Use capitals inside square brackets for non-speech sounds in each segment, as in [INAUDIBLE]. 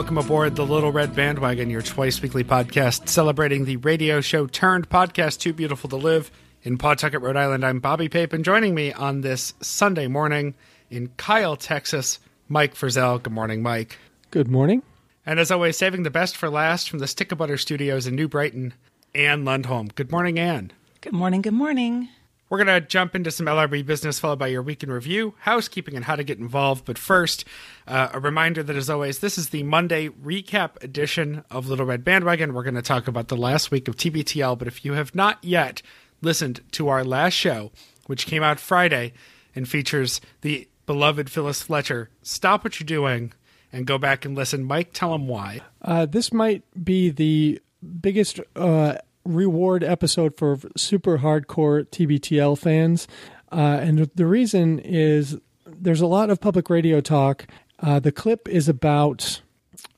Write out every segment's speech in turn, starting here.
Welcome aboard the Little Red Bandwagon, your twice weekly podcast celebrating the radio show turned podcast Too Beautiful to Live in Pawtucket, Rhode Island. I'm Bobby Pape, and joining me on this Sunday morning in Kyle, Texas, Mike Frizzell. Good morning, Mike. Good morning. And as always, saving the best for last from the Stick of Butter Studios in New Brighton, Anne Lundholm. Good morning, Anne. Good morning. Good morning. We're going to jump into some LRB business, followed by your week in review, housekeeping, and how to get involved. But first, uh, a reminder that, as always, this is the Monday recap edition of Little Red Bandwagon. We're going to talk about the last week of TBTL. But if you have not yet listened to our last show, which came out Friday and features the beloved Phyllis Fletcher, stop what you're doing and go back and listen. Mike, tell them why. Uh, this might be the biggest uh, reward episode for super hardcore TBTL fans. Uh, and the reason is there's a lot of public radio talk. Uh, the clip is about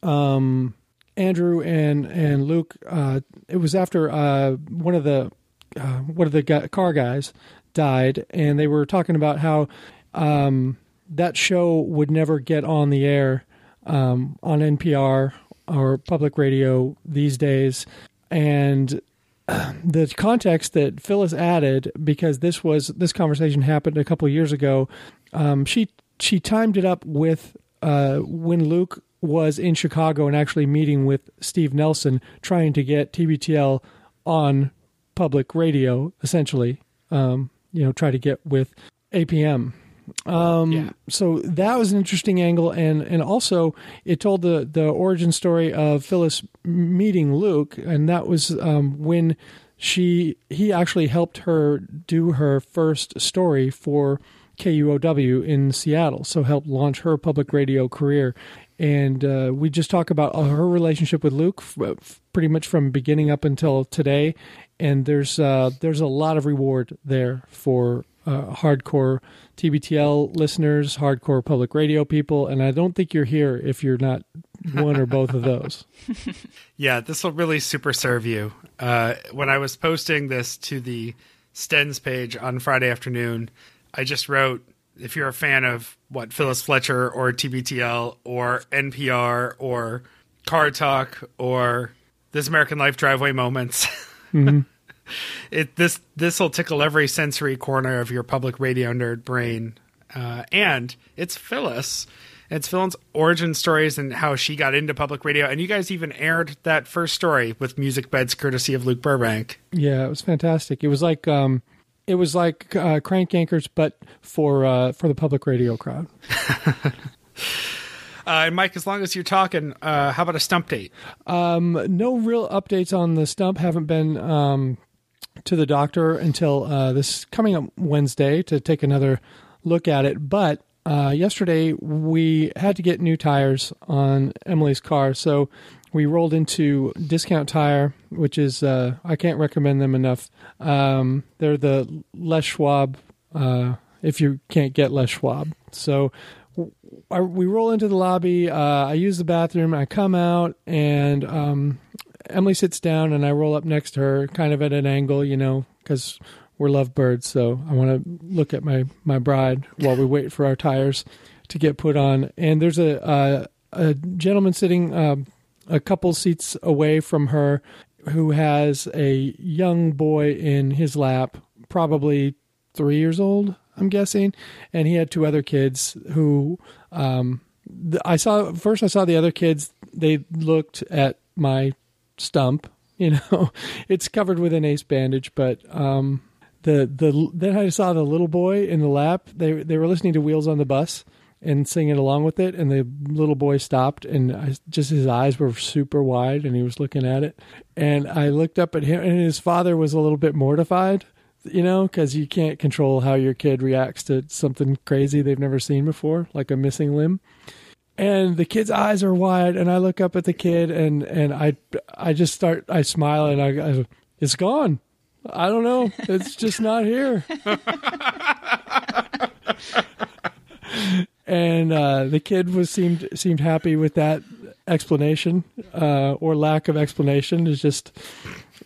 um, Andrew and and Luke. Uh, it was after uh, one of the uh, one of the car guys died, and they were talking about how um, that show would never get on the air um, on NPR or public radio these days, and the context that Phyllis added because this was this conversation happened a couple years ago. Um, she she timed it up with uh, when Luke was in Chicago and actually meeting with Steve Nelson, trying to get TBTL on public radio. Essentially, um, you know, try to get with APM. Um, Yeah. So that was an interesting angle, and and also it told the the origin story of Phyllis meeting Luke, and that was um, when she he actually helped her do her first story for KUOW in Seattle, so helped launch her public radio career. And uh, we just talk about uh, her relationship with Luke, pretty much from beginning up until today. And there's uh, there's a lot of reward there for uh, hardcore TBTL listeners, hardcore public radio people, and I don't think you're here if you're not one or both of those. [LAUGHS] Yeah, this will really super serve you. Uh, when I was posting this to the Stens page on Friday afternoon, I just wrote if you're a fan of what Phyllis Fletcher or TBTL or NPR or Car Talk or This American Life Driveway Moments. [LAUGHS] [LAUGHS] it this this will tickle every sensory corner of your public radio nerd brain, uh, and it's Phyllis. It's Phyllis' origin stories and how she got into public radio, and you guys even aired that first story with music beds courtesy of Luke Burbank. Yeah, it was fantastic. It was like um, it was like uh, crank yankers, but for uh, for the public radio crowd. [LAUGHS] Uh, and Mike, as long as you're talking, uh, how about a stump date? Um, no real updates on the stump. Haven't been um, to the doctor until uh, this coming up Wednesday to take another look at it. But uh, yesterday we had to get new tires on Emily's car, so we rolled into Discount Tire, which is uh, I can't recommend them enough. Um, they're the Les Schwab. Uh, if you can't get Les Schwab, so we roll into the lobby. Uh, I use the bathroom. I come out, and um, Emily sits down, and I roll up next to her, kind of at an angle, you know, because we're lovebirds. So I want to look at my my bride while we wait for our tires to get put on. And there's a a, a gentleman sitting um, a couple seats away from her who has a young boy in his lap, probably three years old, I'm guessing, and he had two other kids who um, I saw first. I saw the other kids. They looked at my stump. You know, [LAUGHS] it's covered with an ace bandage, but um, the the then I saw the little boy in the lap. They they were listening to Wheels on the Bus and singing along with it, and the little boy stopped, and I, just his eyes were super wide, and he was looking at it, and I looked up at him, and his father was a little bit mortified you know, because you can't control how your kid reacts to something crazy they've never seen before, like a missing limb. And the kid's eyes are wide, and I look up at the kid, and and I I just start I smile, and I, I it's gone. I don't know, it's just not here. [LAUGHS] and uh, the kid was seemed seemed happy with that explanation uh, or lack of explanation. Is just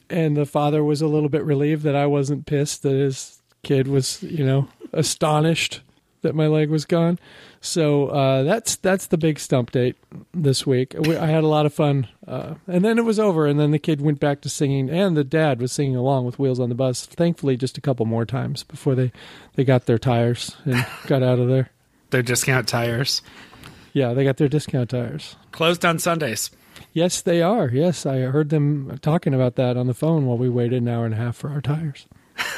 and the father was a little bit relieved that I wasn't pissed that his kid was, you know, astonished that my leg was gone. So uh, that's that's the big stump date this week. We, I had a lot of fun, uh, and then it was over. And then the kid went back to singing, and the dad was singing along with Wheels on the Bus. Thankfully, just a couple more times before they they got their tires and [LAUGHS] got out of there. Their discount tires Yeah, they got their discount tires. closed on Sundays. Yes, they are. Yes, I heard them talking about that on the phone while we waited an hour and a half for our tires.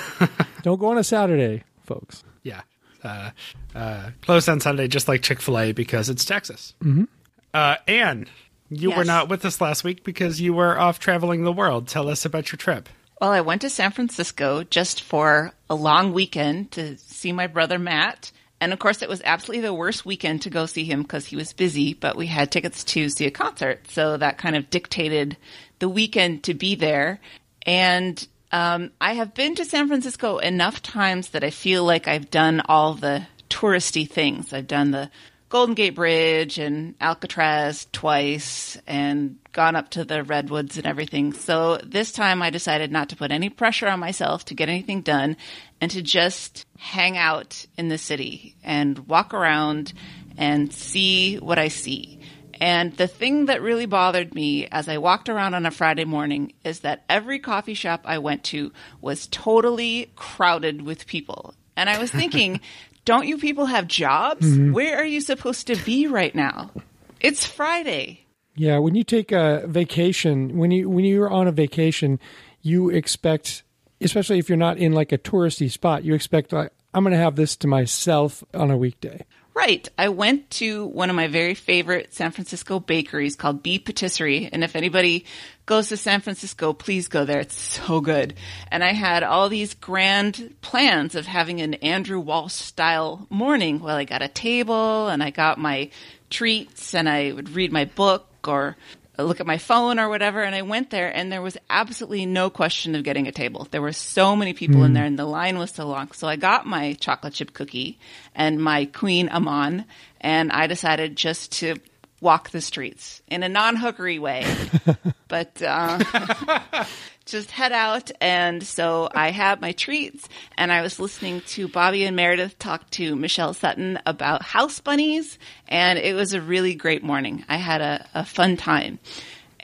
[LAUGHS] Don't go on a Saturday, folks. Yeah. Uh, uh, closed on Sunday, just like Chick fil A, because it's Texas. Mm-hmm. Uh, Anne, you were not with us last week because you were off traveling the world. Tell us about your trip. Well, I went to San Francisco just for a long weekend to see my brother Matt. And of course, it was absolutely the worst weekend to go see him because he was busy, but we had tickets to see a concert. So that kind of dictated the weekend to be there. And um, I have been to San Francisco enough times that I feel like I've done all the touristy things. I've done the Golden Gate Bridge and Alcatraz twice and gone up to the redwoods and everything. So this time I decided not to put any pressure on myself to get anything done and to just hang out in the city and walk around and see what I see. And the thing that really bothered me as I walked around on a Friday morning is that every coffee shop I went to was totally crowded with people. And I was thinking, [LAUGHS] don't you people have jobs? Mm-hmm. Where are you supposed to be right now? It's Friday. Yeah, when you take a vacation, when you when you're on a vacation, you expect, especially if you're not in like a touristy spot, you expect like I'm going to have this to myself on a weekday. Right. I went to one of my very favorite San Francisco bakeries called Bee Patisserie. And if anybody goes to San Francisco, please go there. It's so good. And I had all these grand plans of having an Andrew Walsh style morning. Well, I got a table and I got my treats and I would read my book or look at my phone or whatever. And I went there and there was absolutely no question of getting a table. There were so many people in there and the line was so long. So I got my chocolate chip cookie and my kouign-amann and I decided just to walk the streets in a non-hookery way. [LAUGHS] but, uh, [LAUGHS] just head out. And so I had my treats and I was listening to Bobby and Meredith talk to Michelle Sutton about house bunnies. And it was a really great morning. I had a, a fun time.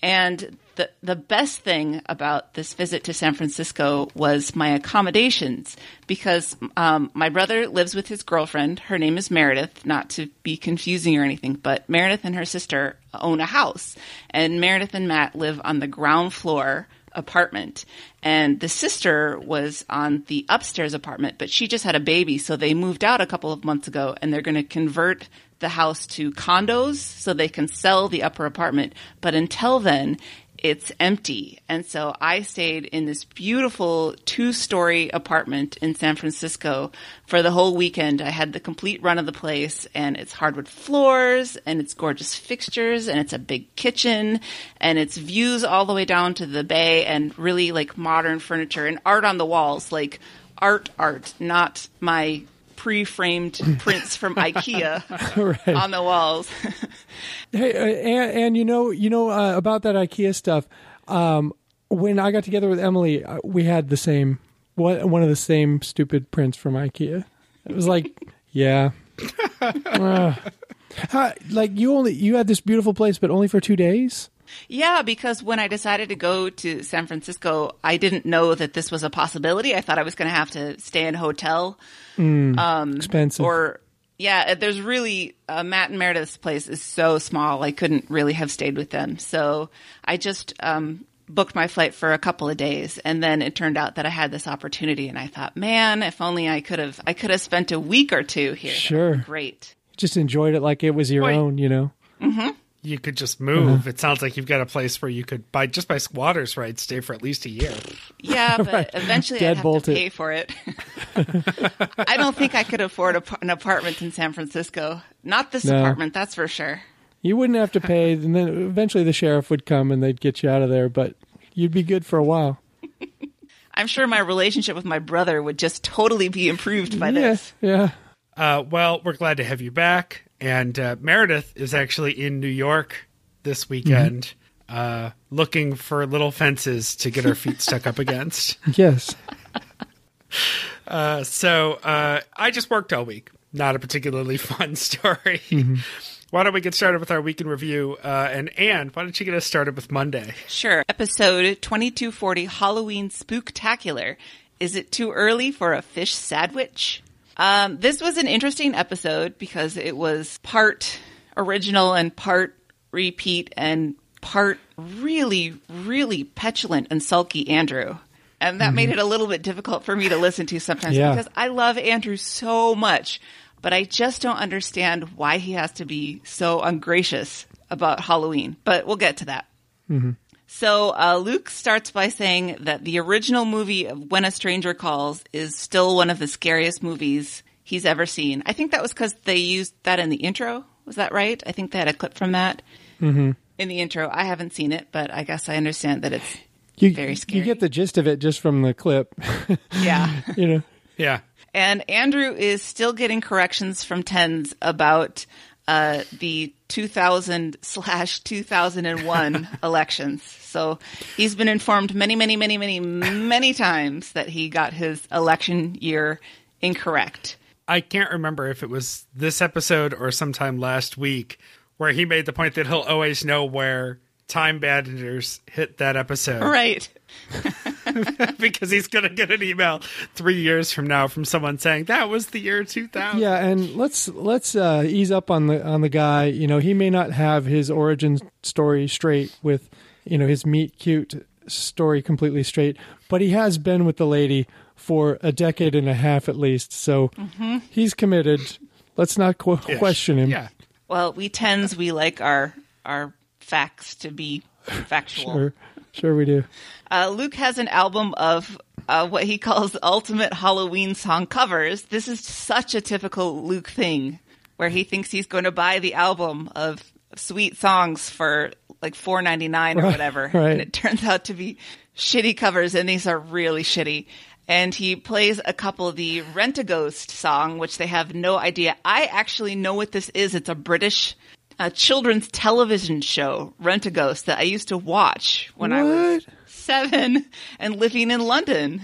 And the, the best thing about this visit to San Francisco was my accommodations because um, my brother lives with his girlfriend. Her name is Meredith, not to be confusing or anything, but Meredith and her sister own a house. And Meredith and Matt live on the ground floor apartment. And the sister was on the upstairs apartment, but she just had a baby. So they moved out a couple of months ago and they're going to convert the house to condos so they can sell the upper apartment. But until then, it's empty. And so I stayed in this beautiful two story apartment in San Francisco for the whole weekend. I had the complete run of the place and it's hardwood floors and it's gorgeous fixtures and it's a big kitchen and it's views all the way down to the bay and really like modern furniture and art on the walls, like art, art, not my pre-framed [LAUGHS] prints from IKEA [LAUGHS] right. on the walls. [LAUGHS] Hey, uh, and, and you know, you know uh, about that IKEA stuff. Um, when I got together with Emily, uh, we had the same one, one of the same stupid prints from IKEA. It was like, yeah, Uh, how- like you only you had this beautiful place, but only for two days. Yeah, because when I decided to go to San Francisco, I didn't know that this was a possibility. I thought I was going to have to stay in a hotel. Um, Expensive. Or, yeah, there's really, uh, Matt and Meredith's place is so small, I couldn't really have stayed with them. So I just um, booked my flight for a couple of days. And then it turned out that I had this opportunity. And I thought, man, if only I could have, I could have spent a week or two here. Sure. Great. Just enjoyed it like it was your Wait. own, you know. You could just move. Uh-huh. It sounds like you've got a place where you could buy just by squatters' rights, stay for at least a year. Yeah, [LAUGHS] but eventually I'd have Deadbolt to pay for it. [LAUGHS] I don't think I could afford a, an apartment in San Francisco. Not this No. apartment, that's for sure. You wouldn't have to pay, [LAUGHS] and then eventually the sheriff would come and they'd get you out of there. But you'd be good for a while. I'm sure my relationship with my brother would just totally be improved by Yeah, this. yeah. Uh, well, we're glad to have you back. And uh, Meredith is actually in New York this weekend, uh, looking for little fences to get her feet stuck up against. [LAUGHS] Yes. [LAUGHS] Uh, so uh, I just worked all week, not a particularly [LAUGHS] fun story. Why don't we get started with our week in review? Uh, and Anne, why don't you get us started with Monday? Sure. Episode 2240 Halloween Spooktacular. Is it too early for a fish sandwich? Um, this was an interesting episode because it was part original and part repeat and part really, really petulant and sulky Andrew. And that made it a little bit difficult for me to listen to sometimes Yeah. because I love Andrew so much, but I just don't understand why he has to be so ungracious about Halloween. But we'll get to that. So uh, Luke starts by saying that the original movie of When a Stranger Calls is still one of the scariest movies he's ever seen. I think that was because they used that in the intro. Was that right? I think they had a clip from that in the intro. I haven't seen it, but I guess I understand that it's You, Very scary. you get the gist of it just from the clip. [LAUGHS] yeah. you know, Yeah. And Andrew is still getting corrections from tens about uh, the 2000 slash 2001 [LAUGHS] elections. So he's been informed many, many, many, many, many times that he got his election year incorrect. I can't remember if it was this episode or sometime last week where he made the point that he'll always know where time banditers hit that episode Right. [LAUGHS] because he's going to get an email three years from now from someone saying that was the year 2000. yeah, and let's let's uh, ease up on the on the guy. You know, he may not have his origin story straight with, you know, his meet cute story completely straight, but he has been with the lady for a decade and a half at least, so he's committed. Let's not qu- question him. Yeah. Well, we tens, we like our, our facts to be factual. Sure, sure we do. Uh, Luke has an album of uh, what he calls ultimate Halloween song covers. This is such a typical Luke thing, where he thinks he's going to buy the album of sweet songs for like four ninety nine or whatever, right. and it turns out to be shitty covers, and these are really shitty. And he plays a couple of the Rentaghost song, which they have no idea. I actually know what this is. It's a British uh, children's television show, Rentaghost, that I used to watch when I was seven and living in London.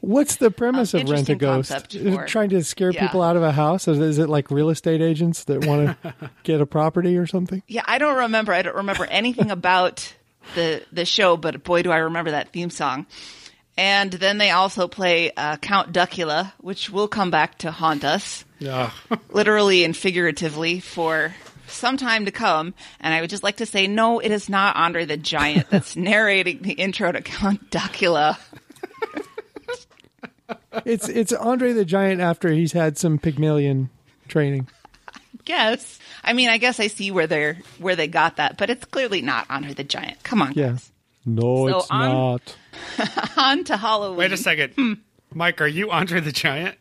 What's the premise Um, of Rentaghost? concept Is it for- trying to scare Yeah. people out of a house? Is, is it like real estate agents that want to [LAUGHS] get a property or something? Yeah, I don't remember. I don't remember anything about the the show, but boy, do I remember that theme song. And then they also play uh, Count Duckula, which will come back to haunt us, yeah. [LAUGHS] literally and figuratively, for some time to come. And I would just like to say, no, it is not Andre the Giant that's [LAUGHS] narrating the intro to Count Duckula. [LAUGHS] It's it's Andre the Giant after he's had some Pygmalion training. Guess. I mean, I guess I see where they're where they got that, but it's clearly not Andre the Giant. Come on, Yeah. guys. No, So it's on- not. [LAUGHS] On to Halloween. Wait a second. Hmm. Mike, are you Andre the Giant?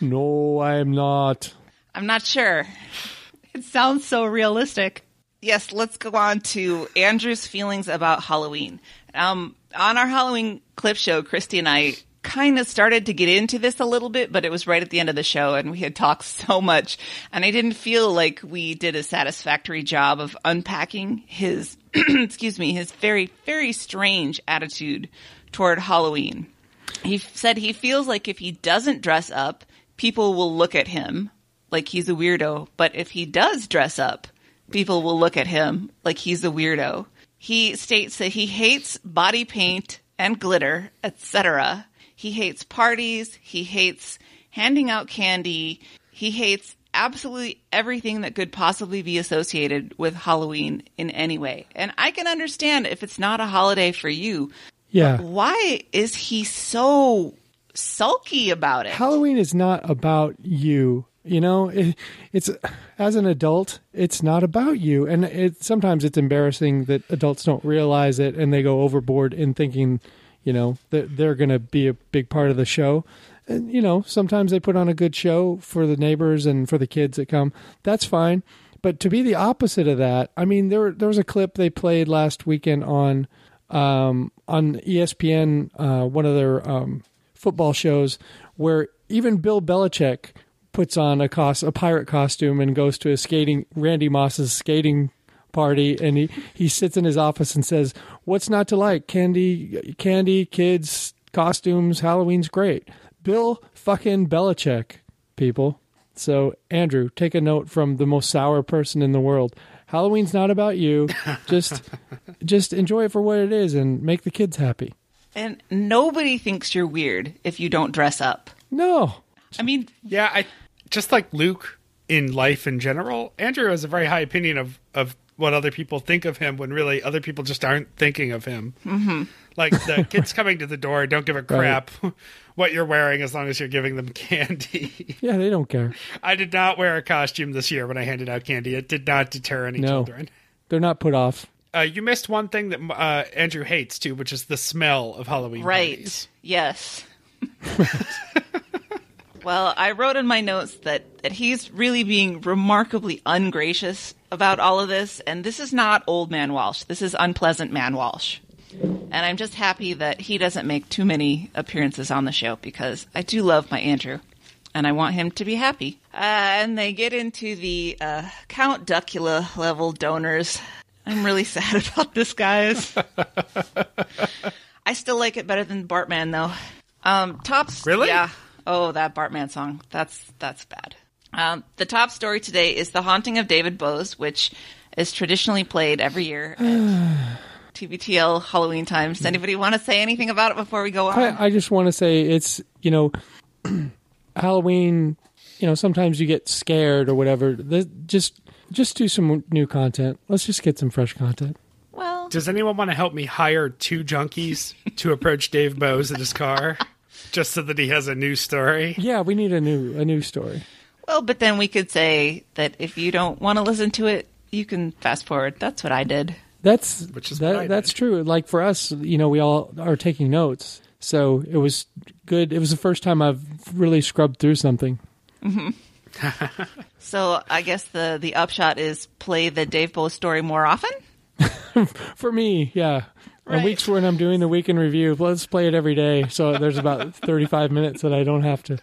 No, I am not. I'm not sure. It sounds so realistic. Yes, let's go on to Andrew's feelings about Halloween. Um, on our Halloween clip show, Christy and I kind of started to get into this a little bit, but it was right at the end of the show and we had talked [LAUGHS] so much and I didn't feel like we did a satisfactory job of unpacking his, [CLEARS THROAT] excuse me, his very, very strange attitude toward Halloween. He said he feels like if he doesn't dress up, people will look at him like he's a weirdo. But if he does dress up, people will look at him like he's a weirdo. He states that he hates body paint and glitter, etc. He hates parties. He hates handing out candy. He hates absolutely everything that could possibly be associated with Halloween in any way. And I can understand if it's not a holiday for you, Yeah. why is he so sulky about it? Halloween is not about you. You know, it, it's as an adult, it's not about you, and it sometimes it's embarrassing that adults don't realize it and they go overboard in thinking, you know, that they're going to be a big part of the show. And you know, sometimes they put on a good show for the neighbors and for the kids that come. That's fine. But to be the opposite of that, I mean, there there was a clip they played last weekend on um, on ESPN, uh, one of their um, football shows, where even Bill Belichick puts on a cos- a pirate costume and goes to a skating Randy Moss's skating party, and he, he sits in his office and says, "What's not to like? Candy, candy, kids, costumes. Halloween's great." Bill fucking Belichick people. So, Andrew, take a note from the most sour person in the world. Halloween's not about you. [LAUGHS] Just just enjoy it for what it is and make the kids happy. And nobody thinks you're weird if you don't dress up. No. I mean, Yeah, I just like Luke in life in general. Andrew has a very high opinion of of what other people think of him when really other people just aren't thinking of him. Mm-hmm. Like the [LAUGHS] kids coming to the door don't give a crap [LAUGHS] what you're wearing as long as you're giving them candy. [LAUGHS] Yeah, they don't care. I did not wear a costume this year when I handed out candy. It did not deter any No. children. They're not put off. Uh, you missed one thing that uh, Andrew hates too, which is the smell of Halloween. right. parties. Yes. Well, I wrote in my notes that, that he's really being remarkably ungracious about all of this, and this is not old man Walsh. This is unpleasant man Walsh. And I'm just happy that he doesn't make too many appearances on the show because I do love my Andrew. And I want him to be happy. Uh, and they get into the uh, Count Duckula level donors. I'm really [LAUGHS] sad about this, guys. [LAUGHS] I still like it better than Bartman, though. Um, tops. Really? Yeah. Oh, that Bartman song. That's that's bad. Um, the top story today is The Haunting of David Bowes, which is traditionally played every year at [SIGHS] TBTL Halloween times. Does anybody want to say anything about it before we go on? I, I just want to say it's, you know, [CLEARS THROAT] Halloween, you know, sometimes you get scared or whatever. This, just just do some new content. Let's just get some fresh content. well, Does anyone want to help me hire two junkies to approach Dave Bowes in his car, [LAUGHS] just so that he has a new story? Yeah, we need a new a new story. well, but then we could say that if you don't want to listen to it, you can fast forward. That's what I did. That's Which is that, that's did. true. Like for us, you know, we all are taking notes. So it was good. It was the first time I've really scrubbed through something. Mm-hmm. [LAUGHS] So I guess the the upshot is play the Dave Bowes story more often. [LAUGHS] For me, yeah. On Right. weeks when I'm doing the weekend review, let's play it every day. So there's about [LAUGHS] 35 minutes that I don't have to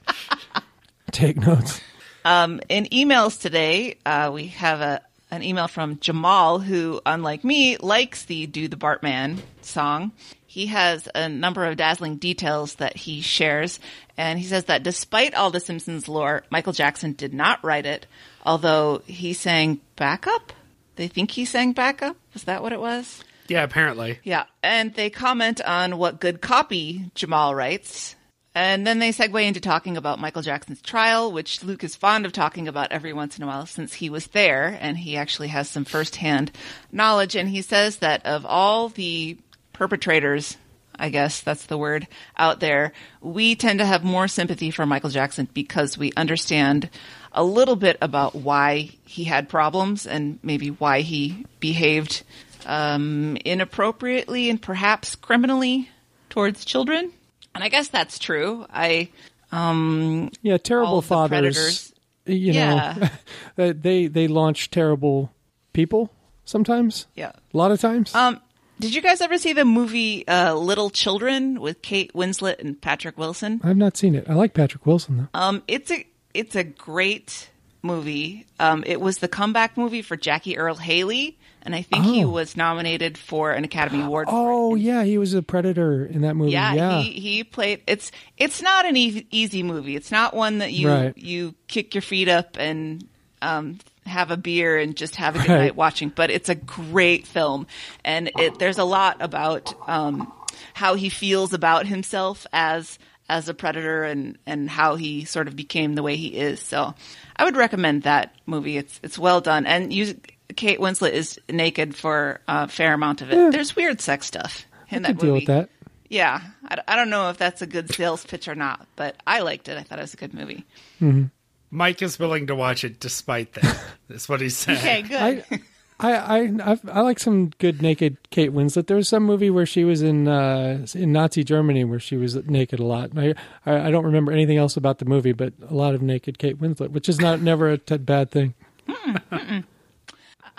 take notes. Um, in emails today, uh, we have a an email from Jamal, who, unlike me, likes the "Do the Bartman" song. He has a number of dazzling details that he shares, and he says that despite all the Simpsons lore, Michael Jackson did not write it, although he sang backup. They think he sang backup. Was that what it was? Yeah, apparently. Yeah, and they comment on what good copy Jamal writes. And then they segue into talking about Michael Jackson's trial, which Luke is fond of talking about every once in a while since he was there and he actually has some firsthand knowledge. And he says that of all the perpetrators, I guess that's the word, out there, we tend to have more sympathy for Michael Jackson because we understand a little bit about why he had problems and maybe why he behaved um, inappropriately and perhaps criminally towards children. And I guess that's true. I Yeah, terrible All of the fathers. You Yeah. [LAUGHS] know, they they launch terrible people sometimes. yeah. A lot of times. Um, did you guys ever see the movie uh, Little Children with Kate Winslet and Patrick Wilson? I've not seen it. I like Patrick Wilson though. Um, it's a it's a great movie. Um, it was the comeback movie for Jackie Earle Haley, and I think he Oh. was nominated for an Academy Award. Oh yeah, he was a predator in that movie. Yeah, Yeah, He, he played. It's it's not an easy, easy movie. It's not one that you Right. you kick your feet up and um, have a beer and just have a good Right. night watching. But it's a great film, and it, there's a lot about um, how he feels about himself as as a predator and and how he sort of became the way he is. So I would recommend that movie. It's it's well done, and you, Kate Winslet is naked for a fair amount of it. Yeah. There's weird sex stuff in I that could deal movie. with that. Yeah, I, I don't know if that's a good sales pitch or not, but I liked it. I thought it was a good movie. Mm-hmm. Mike is willing to watch it despite that. [LAUGHS] That's what he's saying. Okay, good. I, I, I, I've, I like some good naked Kate Winslet. There was some movie where she was in uh, in Nazi Germany where she was naked a lot. I, I, I don't remember anything else about the movie, but a lot of naked Kate Winslet, which is not never a t- bad thing. Hmm, hmm, hmm.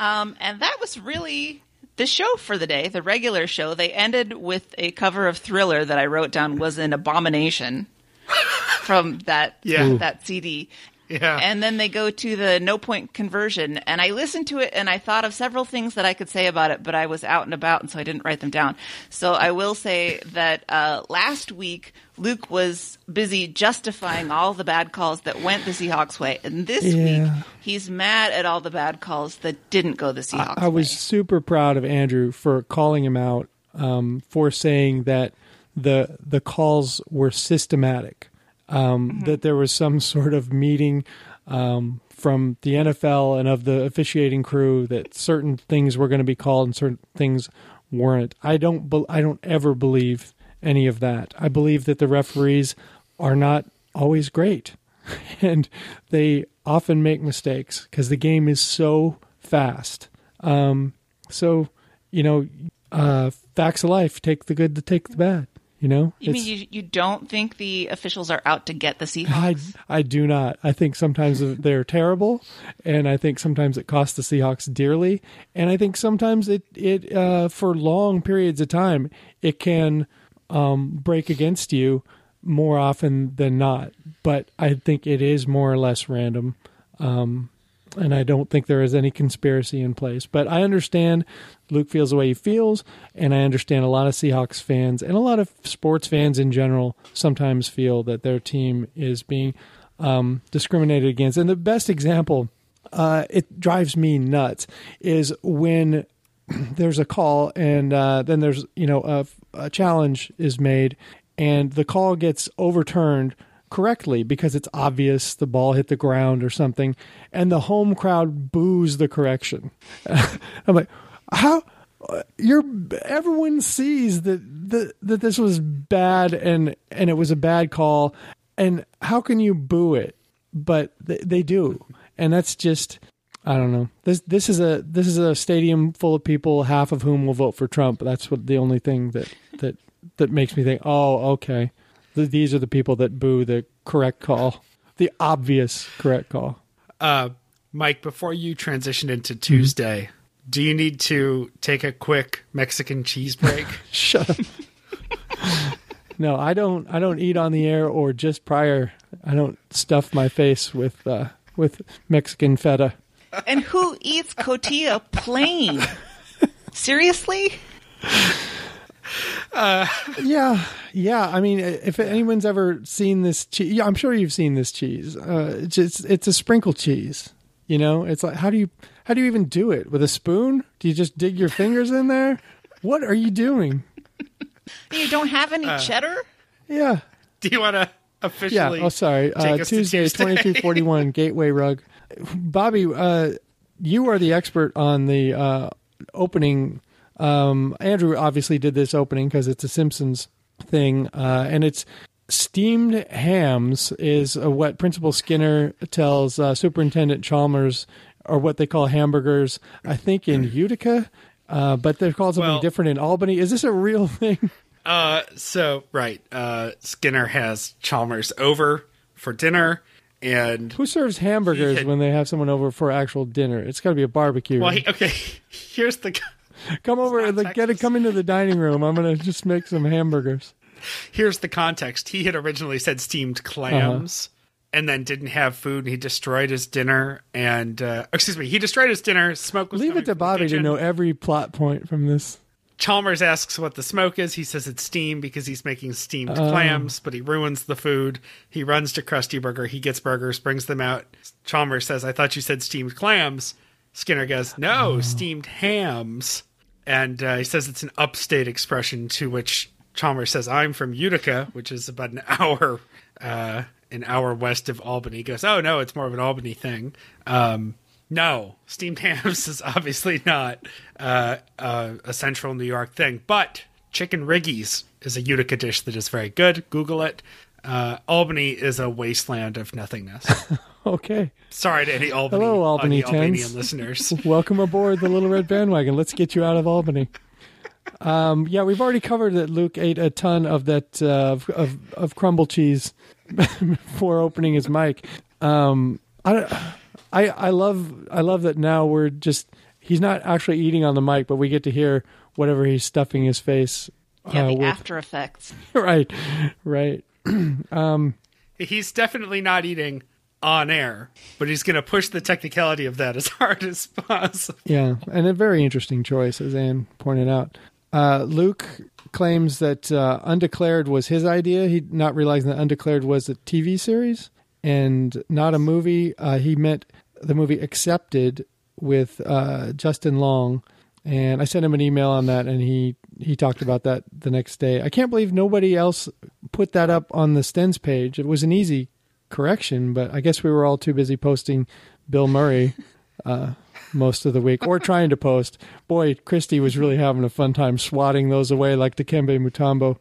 Um, and that was really the show for the day, the regular show. They ended with a cover of Thriller that I wrote down was an abomination [LAUGHS] from that Yeah. That CD. Yeah. And then they go to the no point conversion. And I listened to it and I thought of several things that I could say about it, but I was out and about and so I didn't write them down. So I will say that uh, last week, Luke was busy justifying all the bad calls that went the Seahawks way. And this Yeah. week, he's mad at all the bad calls that didn't go the Seahawks I was way. super proud of Andrew for calling him out um, for saying that the the calls were systematic. Um, That there was some [LAUGHS] sort of meeting um, from the NFL and of the officiating crew that certain things were going to be called and certain things weren't. I don't. Be- I don't ever believe any of that. I believe that the referees are not always great, [LAUGHS] and they often make mistakes because the game is so fast. Um, so, you know, uh, facts of life: take the good to take the bad. You know, You mean you, you don't think the officials are out to get the I, Seahawks? I do not. I think sometimes they're terrible, and I think sometimes it costs the Seahawks dearly, and I think sometimes it it uh, for long periods of time it can um, break against you more often than not. But I think it is more or less random, um, and I don't think there is any conspiracy in place. But I understand Luke feels the way he feels, and I understand a lot of Seahawks fans and a lot of sports fans in general sometimes feel that their team is being um, discriminated against. And the best example, uh, it drives me nuts, is when [CLEARS THROAT] there's a call and uh, then there's you know a, a challenge is made and the call gets overturned correctly because it's obvious the ball hit the ground or something and the home crowd boos the correction [LAUGHS] i'm like how uh, you're everyone sees that that, that this was bad and and it was a bad call and how can you boo it but they, they do and that's just I don't know. This this is a this is a stadium full of people, half of whom will vote for Trump. That's what the only thing that that that makes me think. Oh, okay. Th- These are the people that boo the correct call, the obvious correct call. Uh, Mike, before you transition into Tuesday, do you need to take a quick Mexican cheese break? [LAUGHS] Shut up. no, I don't. I don't eat on the air or just prior. I don't stuff my face with uh, with Mexican feta. and who eats cotija plain? [LAUGHS] Seriously? [LAUGHS] Yeah, yeah. I mean, if anyone's ever seen this cheese, yeah, I'm sure you've seen this cheese. Uh, it's, it's it's a sprinkle cheese. You know, it's like how do you how do you even do it with a spoon? Do you just dig your fingers in there? What are you doing? [LAUGHS] You don't have any cheddar? Yeah, do you want to officially? yeah. officially? Oh, sorry. take Uh, us Tuesday, Tuesday? twenty two forty one, [LAUGHS] Gateway Rug. Bobby, uh, you are the expert on the uh, opening. Um, Andrew obviously did this opening because it's a Simpsons thing, uh, and it's steamed hams is uh, what Principal Skinner tells uh, Superintendent Chalmers, or what they call hamburgers. I think in Utica, uh, but they're called something Well- different in Albany. Is this a real thing? [LAUGHS] Uh, so right, uh, Skinner has Chalmers over for dinner, and Who serves hamburgers had- when they have someone over for actual dinner? It's got to be a barbecue. well, he, okay. [LAUGHS] Here's the come over and not get it. Come into the dining room. I'm gonna just make some hamburgers. here's the context. He had originally said steamed clams. And then didn't have food, and he destroyed his dinner. And uh, excuse me, he destroyed his dinner. Smoke was Leave it to Bobby to know every plot point from this. Chalmers asks what the smoke is. He says it's steam because he's making steamed Oh. clams, but he ruins the food. He runs to Krusty Burger. He gets burgers, brings them out. Chalmers says, I thought you said steamed clams. Skinner goes, No, Oh. steamed hams. And uh, he says it's an upstate expression, to which Chalmers says, I'm from Utica, which is about an [LAUGHS] hour. Uh, an hour west of Albany. He goes, oh no, it's more of an Albany thing. Um, no, steamed [LAUGHS] hams is obviously not uh, uh, a central New York thing, but chicken riggies is a Utica dish that is very good. Google it. Uh, Albany is a wasteland of nothingness. [LAUGHS] [LAUGHS] Okay. Sorry to any Albany, Hello, Albany any Albanian listeners. [LAUGHS] Welcome aboard the Little Red Bandwagon. Let's get you out of Albany. Um, yeah, we've already covered that Luke ate a ton of that uh, of, of of crumble cheese [LAUGHS] before opening his mic. Um, I, I I love I love that now we're just he's not actually eating on the mic, but we get to hear whatever he's stuffing his face. Yeah, uh, the with. after effects. right, right. [CLEARS THROAT] He's definitely not eating on air, but he's going to push the technicality of that as [LAUGHS] hard as possible. Yeah, and a very interesting choice, as Anne pointed out. Uh, Luke claims that uh, Undeclared was his idea. He not realizing that Undeclared was a TV series and not a movie. Uh, he meant the movie Accepted with uh, Justin Long, and I sent him an email on that, and he he talked about that the next day. I can't believe nobody else put that up on the Stens page. It was an easy correction, but I guess we were all too busy posting Bill Murray [LAUGHS] uh, most of the week or trying to post. Boy, Christy was really having a fun time swatting those away like Dikembe Mutombo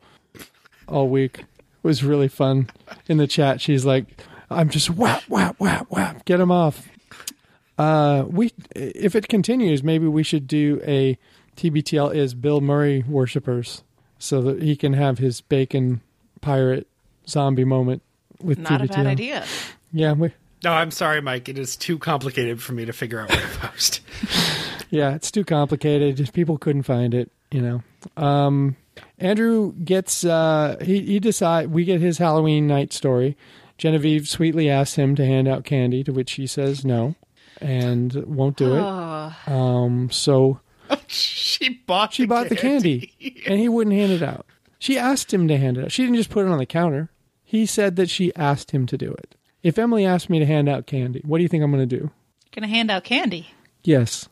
all week. It was really fun. In the chat, she's like, I'm just whap, whap, whap, whap. Get him off. Uh, we, if it continues, maybe we should do a TBTL is Bill Murray worshippers so that he can have his bacon pirate zombie moment with Not TBTL. a bad idea. Yeah, we, No, I'm sorry, Mike. It is too complicated for me to figure out where to post. [LAUGHS] yeah, it's too complicated. Just People couldn't find it, you know. Um, Andrew gets uh, he he decide we get his Halloween night story. Genevieve sweetly asks him to hand out candy, to which he says no, and won't do it. Oh, Um, so [LAUGHS] she bought she the bought the candy, and he wouldn't hand it out. She asked him to hand it out. She didn't just put it on the counter. He said that she asked him to do it. If Emily asked me to hand out candy, what do you think I'm going to do? gonna hand out candy. Yes,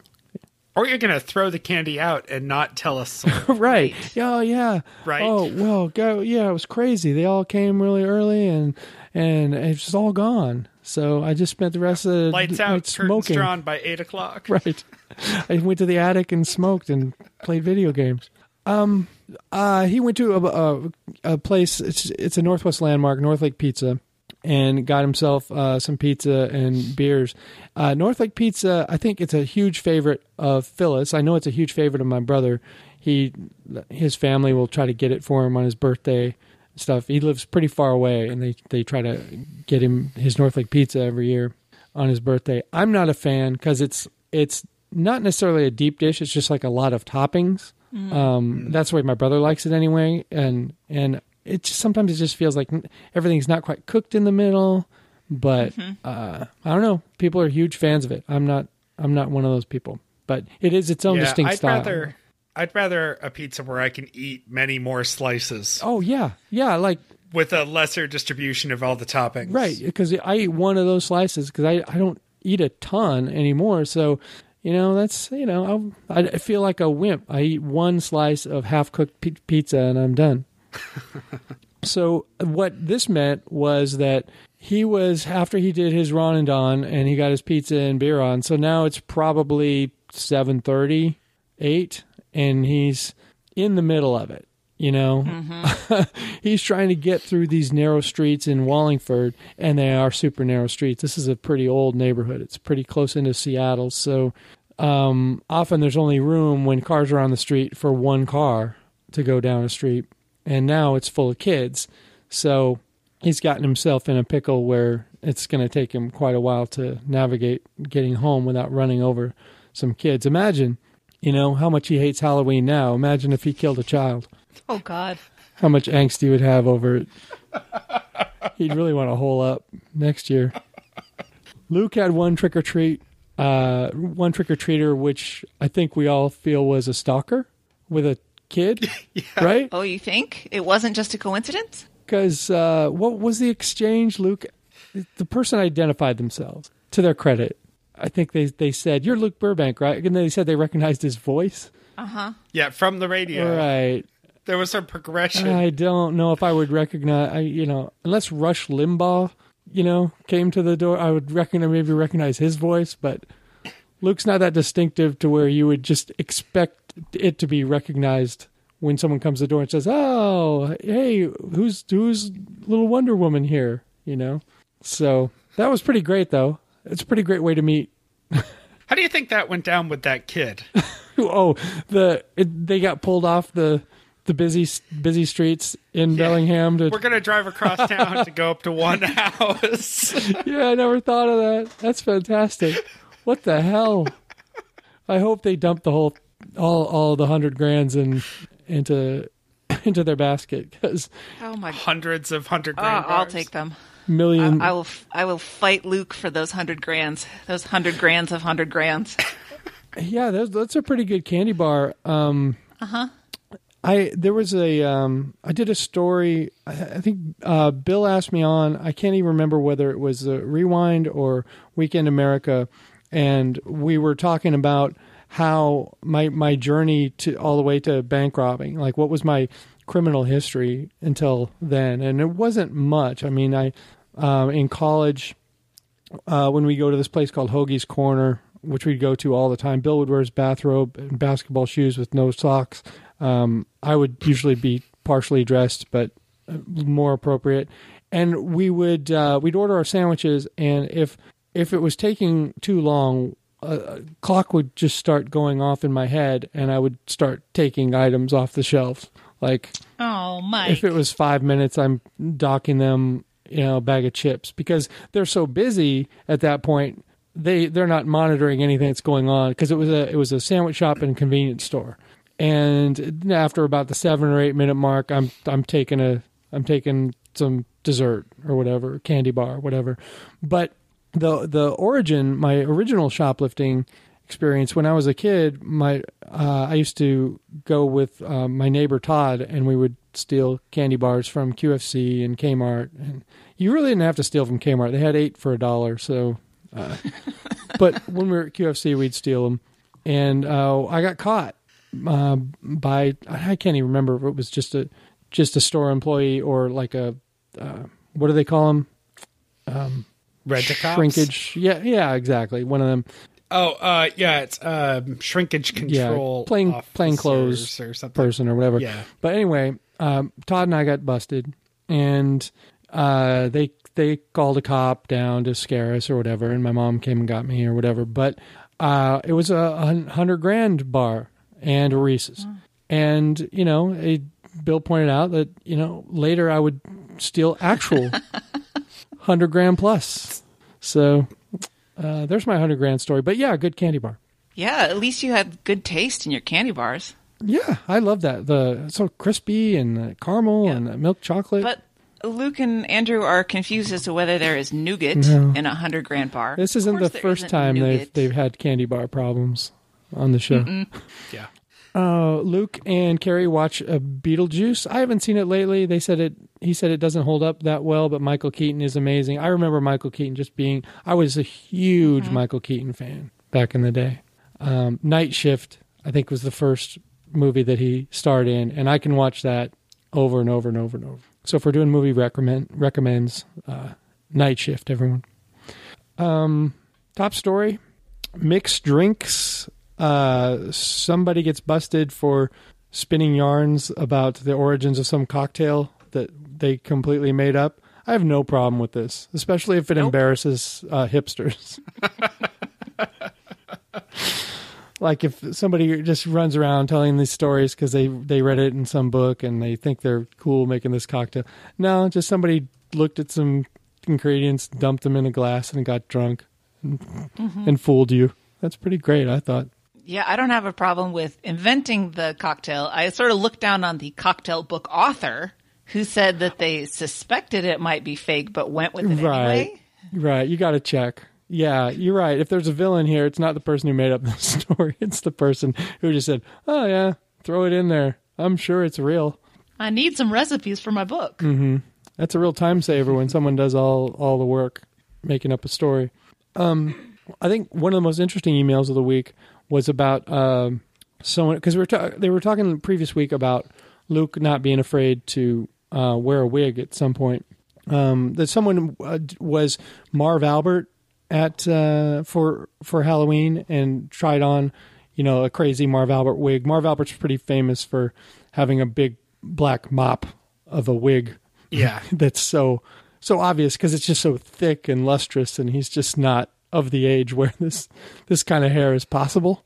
Or you're going to throw the candy out and not tell us. [LAUGHS] right. Oh yeah. Right. Oh well, go. Yeah, it was crazy. They all came really early, and and it's just all gone. So I just spent the rest of the Lights night out, curtains smoking. drawn by 8 o'clock. [LAUGHS] Right. I went to the attic and smoked and played video games. Um. Uh. He went to a a, a place. It's it's a Northwest landmark, North Lake Pizza. And got himself uh, some pizza and beers. Uh, North Lake Pizza, I think it's a huge favorite of Phyllis. I know it's a huge favorite of my brother. He, his family will try to get it for him on his birthday stuff. He lives pretty far away, and they they try to get him his North Lake Pizza every year on his birthday. I'm not a fan because it's it's not necessarily a deep dish. It's just like a lot of toppings. Um, that's the way my brother likes it anyway, and and it just, sometimes it just feels like everything's not quite cooked in the middle. But uh, I don't know. People are huge fans of it. I'm not. I'm not one of those people. But it is its own Yeah, distinct I'd style. rather I'd rather a pizza where I can eat many more slices Oh yeah, yeah. Like with a lesser distribution of all the toppings. Right, because I eat one of those slices because I, I don't eat a ton anymore. So, you know, that's you know I I feel like a wimp. I eat one slice of half cooked p- pizza and I'm done. [LAUGHS] so what this meant was that he was after he did his Ron and Don and he got his pizza and beer on. So now it's probably seven thirty, eight, and he's in the middle of it. You know, [LAUGHS] he's trying to get through these narrow streets in Wallingford, and they are super narrow streets. This is a pretty old neighborhood. It's pretty close into Seattle, so um, often there's only room when cars are on the street for one car to go down a street, and now it's full of kids. So he's gotten himself in a pickle where it's going to take him quite a while to navigate getting home without running over some kids. Imagine, you know, how much he hates Halloween now. Imagine if he killed a child [LAUGHS] Oh God. how much angst he would have over it. He'd really want to hole up next year. Luke had one trick or treat, uh, one trick or treater, which I think we all feel was a stalker with a kid, [LAUGHS] right? Oh, you think it wasn't just a coincidence? Because uh, what was the exchange, Luke? The person identified themselves. To their credit, I think they they said, "You're Luke Burbank, right?" And they said they recognized his voice. Uh huh. Yeah, from the radio. Right. There was some progression. I don't know if I would recognize. I, you know, unless Rush Limbaugh, you know, came to the door, I would recognize maybe recognize his voice. But Luke's not that distinctive to where you would just expect it to be recognized when someone comes to the door and says, "Oh, hey, who's who's little Wonder Woman here?" You know. So that was pretty great, though. It's a pretty great way to meet How do you think that went down with that kid? [LAUGHS] oh the it, they got pulled off the the busy busy streets in Bellingham to We're gonna drive across [LAUGHS] town to go up to one house. [LAUGHS] yeah I never thought of that that's fantastic what the hell I hope they dump the whole all all the hundred grands in into [COUGHS] into their basket because Oh my. Hundreds of hundred grand I'll take them. million. I will. f- I will fight Luke for those hundred grands. Those hundred grands of hundred grands. [LAUGHS] Yeah, that's, that's a pretty good candy bar. Um, uh Uh-huh. huh. I there was a um, I did a story. I, I think uh, Bill asked me on. I can't even remember whether it was uh, Rewind or Weekend America, and we were talking about how my my journey to all the way to bank robbing. Like, what was my criminal history until then? And it wasn't much. I mean, I um, in college uh, when we go to this place called Hoagie's Corner, which we'd go to all the time. Bill would wear his bathrobe and basketball shoes with no socks. Um, I would usually be partially dressed, but uh, more appropriate. And we would uh, we'd order our sandwiches, and if if it was taking too long, a clock would just start going off in my head, and I would start taking items off the shelves. Like Oh, my! if it was five minutes, I'm docking them, you know, a bag of chips because they're so busy at that point. They they're not monitoring anything that's going on because it was a it was a sandwich shop and convenience store. And after about the seven or eight minute mark, I'm I'm taking a I'm taking some dessert or whatever, candy bar, whatever. But the the origin, my original shoplifting experience when I was a kid, my uh, I used to go with uh, my neighbor Todd, and we would steal candy bars from QFC and Kmart. And you really didn't have to steal from Kmart; they had eight for a dollar. So, uh, [LAUGHS] but when we were at QFC, we'd steal them, and uh, I got caught uh, by I can't even remember if it was just a just a store employee or like a uh, what do they call them? Red to cops? Shrinkage. Yeah, yeah, exactly. One of them. Oh, uh, yeah, it's um, shrinkage control. yeah, plain plain clothes or something. person or whatever. Yeah. But anyway, um, Todd and I got busted, and uh, they they called a cop down to scare us or whatever, and my mom came and got me or whatever. But uh, it was a hundred grand bar and a Reese's, and you know, it, Bill pointed out that you know later I would steal actual [LAUGHS] hundred grand plus. So. Uh, there's my hundred grand story, but yeah, good candy bar. yeah, at least you had good taste in your candy bars. Yeah, I love that. The so crispy and caramel Yeah. and milk chocolate. But Luke and Andrew are confused as to whether there is nougat No. in a hundred grand bar. this isn't the first isn't time they've they've had candy bar problems on the show. Yeah. Uh, Luke and Carrie watch uh, Beetlejuice. I haven't seen it lately. They said it. He said it doesn't hold up that well, but Michael Keaton is amazing. I remember Michael Keaton just being. I was a huge Michael Keaton fan back in the day. Um, Night Shift, I think, was the first movie that he starred in, and I can watch that over and over and over and over. So if we're doing movie recommend recommends, uh, Night Shift, everyone. Um, top story: mixed drinks. Uh, somebody gets busted for spinning yarns about the origins of some cocktail that they completely made up. I have no problem with this, especially if it Nope. embarrasses uh, hipsters. [LAUGHS] like if somebody just runs around telling these stories because they they read it in some book and they think they're cool making this cocktail. No, just somebody looked at some ingredients, dumped them in a glass, and got drunk and, and fooled you. That's pretty great, I thought. Yeah, I don't have a problem with inventing the cocktail. I sort of looked down on the cocktail book author who said that they suspected it might be fake but went with it right, anyway. right. You got to check. Yeah, you're right. If there's a villain here, it's not the person who made up [LAUGHS] the story. It's the person who just said, "Oh yeah, throw it in there. I'm sure it's real." I need some recipes for my book. Mm-hmm. That's a real time saver when someone does all all the work making up a story. Um, I think one of the most interesting emails of the week was about um, someone because we were ta- they were talking the previous week about Luke not being afraid to uh, wear a wig at some point. Um, that someone uh, was Marv Albert at uh, for for Halloween and tried on, you know, a crazy Marv Albert wig. Marv Albert's pretty famous for having a big black mop of a wig Yeah. [LAUGHS] that's so so obvious because it's just so thick and lustrous, and he's just not of the age where this this kind of hair is possible.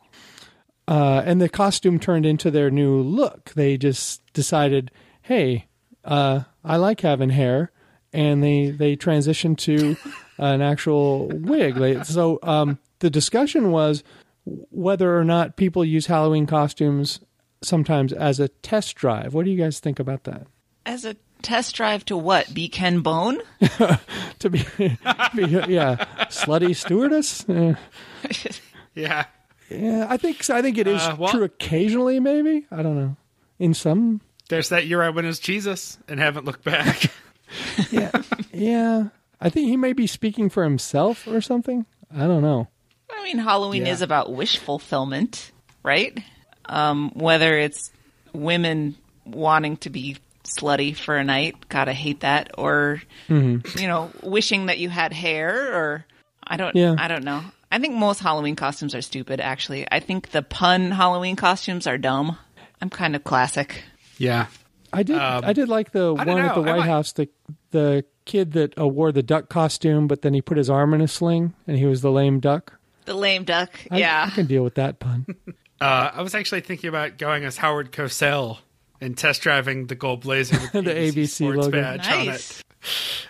Uh, and the costume turned into their new look. They just decided, hey, uh, I like having hair, and they they transitioned to [LAUGHS] an actual wig. So um, the discussion was whether or not people use Halloween costumes sometimes as a test drive. What do you guys think about that? As a test drive to what? Be Ken Bone? [LAUGHS] to be, be yeah, slutty stewardess. Uh, [LAUGHS] Yeah. Yeah, I think I think it is Uh, well- true occasionally. Maybe I don't know. In some, There's that year I went as Jesus and haven't looked back. [LAUGHS] yeah, yeah. I think he may be speaking for himself or something. I don't know. I mean, Halloween Yeah. is about wish fulfillment, right? Um, whether it's women wanting to be slutty for a night, gotta hate that, or Mm-hmm. you know, wishing that you had hair, or I don't, Yeah. I don't know. I think most Halloween costumes are stupid. Actually, I think the pun Halloween costumes are dumb. I'm kind of classic. yeah. I did. Um, I did like the I one don't at the know, I White might- House. The the kid that uh, wore the duck costume, but then he put his arm in a sling, and he was the lame duck. The lame duck, I, yeah. I can deal with that pun. [LAUGHS] Uh, I was actually thinking about going as Howard Cosell and test driving the gold blazer with the, [LAUGHS] The ABC, ABC sports logo. badge on it.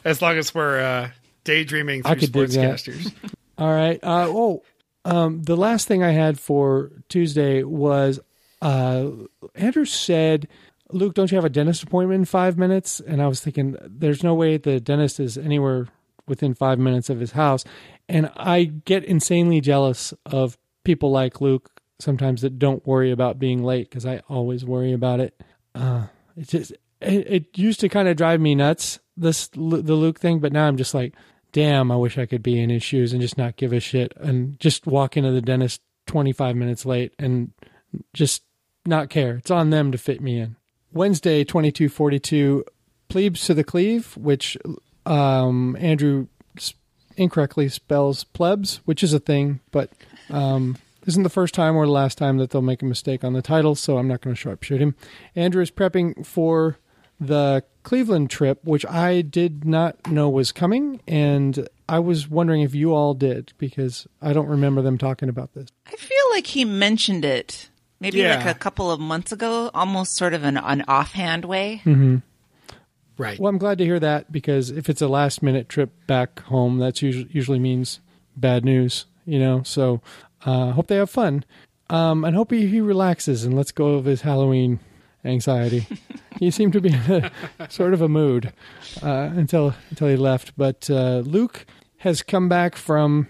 As long as we're uh, daydreaming I through could dig that. sportscasters. [LAUGHS] All right. Uh, oh, um, the last thing I had for Tuesday was uh, Andrew said, "Luke, don't you have a dentist appointment in five minutes?" And I was thinking, "There's no way the dentist is anywhere within five minutes of his house." And I get insanely jealous of people like Luke sometimes that don't worry about being late because I always worry about it. Uh, it just it, it used to kind of drive me nuts this the Luke thing, but now I'm just like, damn, I wish I could be in his shoes and just not give a shit and just walk into the dentist 25 minutes late and just not care. It's on them to fit me in. Wednesday, 2242, plebes to the cleave, which um, Andrew incorrectly spells plebs, which is a thing, but um, isn't the first time or the last time that they'll make a mistake on the title, so I'm not going to sharpshoot him. Andrew is prepping for the Cleveland trip, which I did not know was coming, and I was wondering if you all did because I don't remember them talking about this. I feel like he mentioned it maybe Yeah. like a couple of months ago, almost sort of an, an offhand way. Right. Well, I'm glad to hear that because if it's a last minute trip back home, that's usually usually means bad news, you know. So, uh, hope they have fun, um, and hope he, he relaxes and lets go of his Halloween anxiety. he seemed to be in a, [LAUGHS] sort of a mood uh, until until he left. But uh, Luke has come back from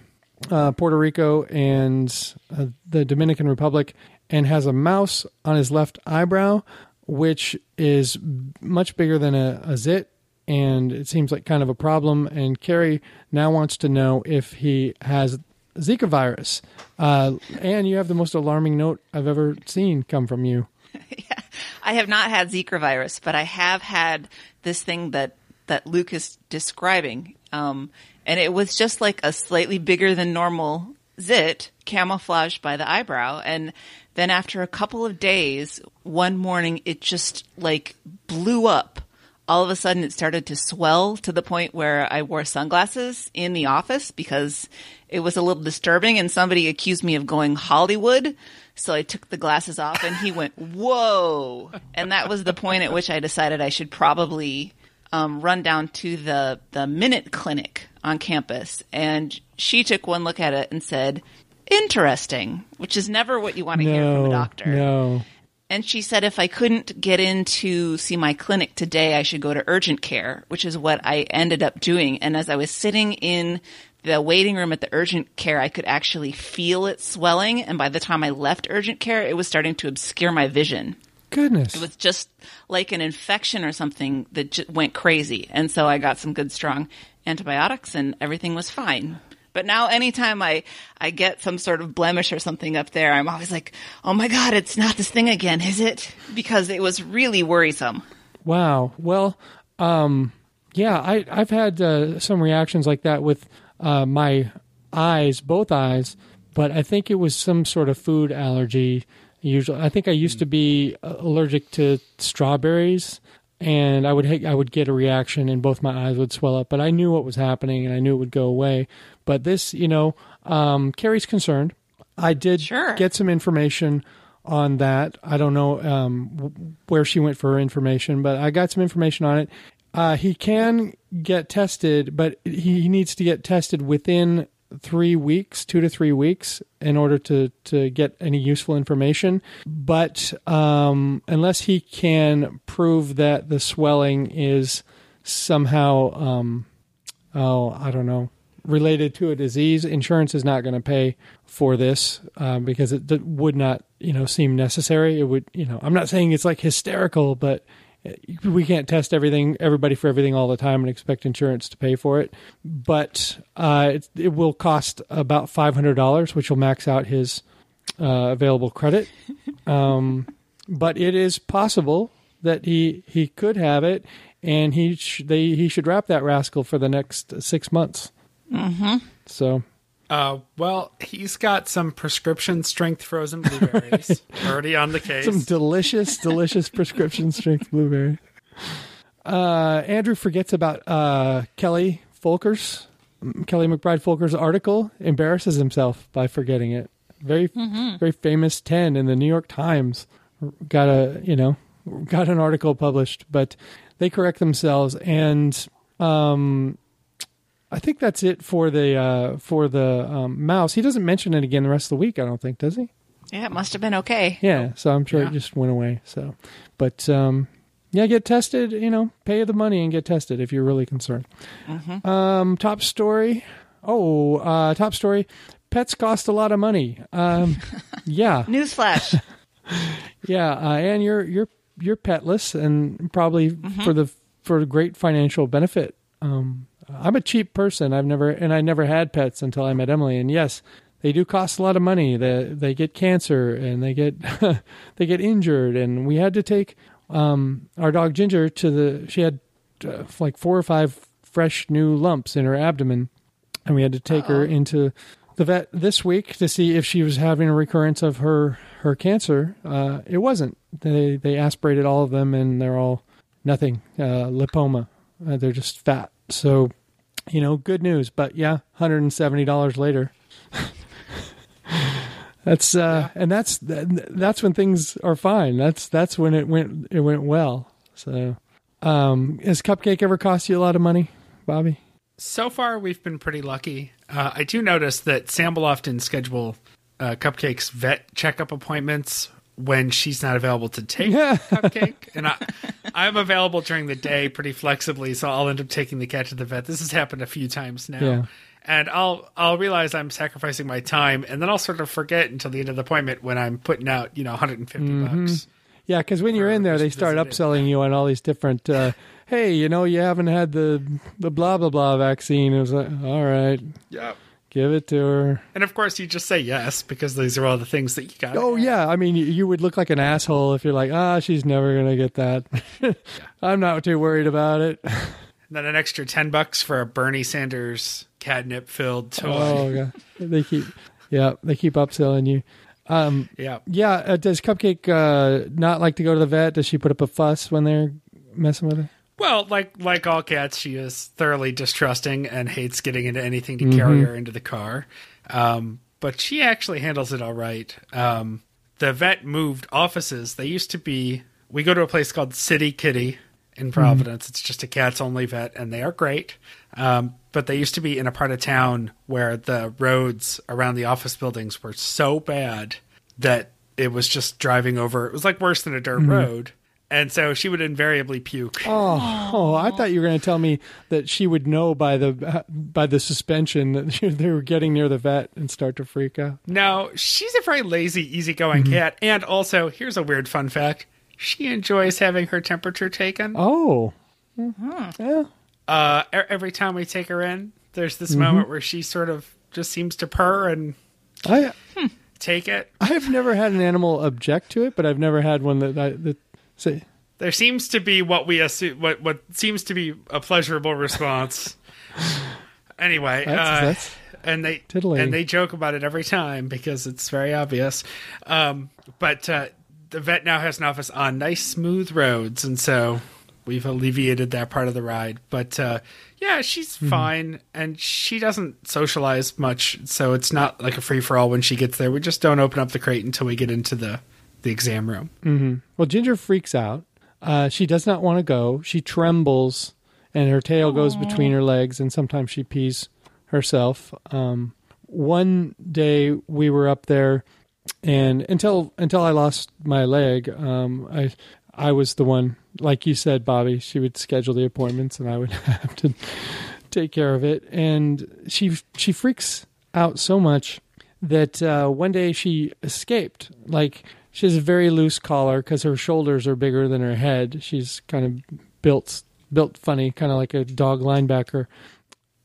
uh, Puerto Rico and uh, the Dominican Republic and has a mouse on his left eyebrow, which is much bigger than a, a zit. And it seems like kind of a problem. And Carrie now wants to know if he has Zika virus. Uh, and you have the most alarming note I've ever seen come from you. [LAUGHS] I have not had Zika virus, but I have had this thing that that Luke is describing, um, and it was just like a slightly bigger than normal zit, camouflaged by the eyebrow, and then after a couple of days, one morning it just like blew up. All of a sudden, it started to swell to the point where I wore sunglasses in the office because it was a little disturbing, and somebody accused me of going Hollywood. So I took the glasses off and he went, whoa. And that was the point at which I decided I should probably um, run down to the, the Minute Clinic on campus. And she took one look at it and said, interesting, which is never what you want to hear from a doctor. no. And she said if I couldn't get in to see my clinic today, I should go to urgent care, which is what I ended up doing. And as I was sitting in the waiting room at the urgent care, I could actually feel it swelling. And by the time I left urgent care, it was starting to obscure my vision. Goodness. It was just like an infection or something that j- went crazy. And so I got some good strong antibiotics and everything was fine. But now anytime I, I get some sort of blemish or something up there, I'm always like, oh my God, it's not this thing again, is it? Because it was really worrisome. Wow. Well, um, yeah, I, I've had uh, some reactions like that with uh, my eyes, both eyes, but I think it was some sort of food allergy. Usually, I think I used to be uh, allergic to strawberries, and I would ha- I would get a reaction, and both my eyes would swell up. But I knew what was happening, and I knew it would go away. But this, you know, um, Carrie's concerned. I did Sure. get some information on that. I don't know um, where she went for her information, but I got some information on it. Uh, he can get tested, but he needs to get tested within three weeks, two to three weeks, in order to to get any useful information. But um, unless he can prove that the swelling is somehow, um, oh, I don't know, related to a disease, insurance is not going to pay for this uh, because it d- would not, you know, seem necessary. It would, you know, I'm not saying it's like hysterical, but we can't test everything, everybody for everything all the time, and expect insurance to pay for it. But uh, it, it will cost about five hundred dollars, which will max out his uh, available credit. [LAUGHS] Um, but it is possible that he he could have it, and he sh- they he should wrap that rascal for the next six months. Mm-hmm. So Uh, well, he's got some prescription strength frozen blueberries [LAUGHS] already on the case. some delicious, delicious prescription strength blueberry. Uh, Andrew forgets about uh, Kelly Folkers, Kelly McBride Folkers article. Embarrasses himself by forgetting it. Very, very famous ten in the New York Times. Got a you know got an article published, but they correct themselves and. Um, I think that's it for the uh, for the um, mouse. He doesn't mention it again the rest of the week. I don't think does he? Yeah, it must have been okay. Yeah, so I'm sure Yeah. it just went away. So, but um, yeah, get tested. You know, pay the money and get tested if you're really concerned. Um, top story. Oh, uh, top story. Pets cost a lot of money. Um, [LAUGHS] yeah, Newsflash. [LAUGHS] yeah, uh, and you're you're you're petless and probably for the for great financial benefit. Um, I'm a cheap person. I've never and I never had pets until I met Emily. And yes, they do cost a lot of money. They they get cancer and they get [LAUGHS] they get injured. And we had to take um, our dog Ginger to the. She had uh, like four or five fresh new lumps in her abdomen, and we had to take her into the vet this week to see if she was having a recurrence of her her cancer. Uh, it wasn't. They they aspirated all of them, and they're all nothing. Uh, lipoma. Uh, they're just fat. So, you know, good news. But yeah, hundred and seventy dollars later. [LAUGHS] that's uh, and that's that's when things are fine. That's that's when it went it went well. So, um, has Cupcake ever cost you a lot of money, Bobby? So far, we've been pretty lucky. Uh, I do notice that Sam will often schedule uh, Cupcake's vet checkup appointments when she's not available to take. Cupcake, [LAUGHS] and I, I'm available during the day pretty flexibly, so I'll end up taking the cat to the vet. This has happened a few times now. Yeah. And I'll I'll realize I'm sacrificing my time, and then I'll sort of forget until the end of the appointment when I'm putting out you know 150 Mm-hmm. bucks. Yeah, because when you're in there, they start upselling you on all these different. Uh, hey, you know, you haven't had the the blah blah blah vaccine. It was like, all right, Yeah. Give it to her. And of course, you just say yes because these are all the things that you got. Oh yeah, I mean, you- would look like an asshole if you're like, ah, she's never gonna get that. [LAUGHS] I'm not too worried about it. [LAUGHS] And then an extra 10 bucks for a Bernie Sanders catnip filled toy. Oh god, they keep, yeah, they keep upselling you. Um, Yeah. yeah, uh, does Cupcake uh, not like to go to the vet? Does she put up a fuss when they're messing with her? Well, like like all cats, she is thoroughly distrusting and hates getting into anything to carry her into the car. Um, but she actually handles it all right. Um, the vet moved offices. They used to be. We go to a place called City Kitty in Providence. It's just a cats only vet, and they are great. Um, but they used to be in a part of town where the roads around the office buildings were so bad that it was just driving over. It was like worse than a dirt road. And so she would invariably puke. Oh, oh, I thought you were going to tell me that she would know by the by the suspension that [LAUGHS] they were getting near the vet and start to freak out. No, she's a very lazy, easygoing mm-hmm. cat. And also, here's a weird fun fact: she enjoys having her temperature taken. Oh, mm-hmm. yeah. Uh, e- every time we take her in, there's this mm-hmm. moment where she sort of just seems to purr and I take it. I've never had an animal object to it, but I've never had one that I, that say There seems to be what we assume, what what seems to be a pleasurable response. anyway, That's- uh, that's and they and they joke about it every time because it's very obvious. Um, but uh, the vet now has an office on nice smooth roads, and so we've alleviated that part of the ride. But uh, yeah, she's Mm-hmm. fine, and she doesn't socialize much, so it's not like a free for all when she gets there. We just don't open up the crate until we get into the the exam room. Well, Ginger freaks out. Uh, she does not want to go. She trembles, and her tail goes between her legs, and sometimes she pees herself. Um, one day we were up there, and until until I lost my leg, um, I I was the one, like you said, Bobby. She would schedule the appointments, and I would [LAUGHS] have to take care of it. And she she freaks out so much that uh, one day she escaped. Like she has a very loose collar because her shoulders are bigger than her head. She's kind of built built funny, kind of like a dog linebacker.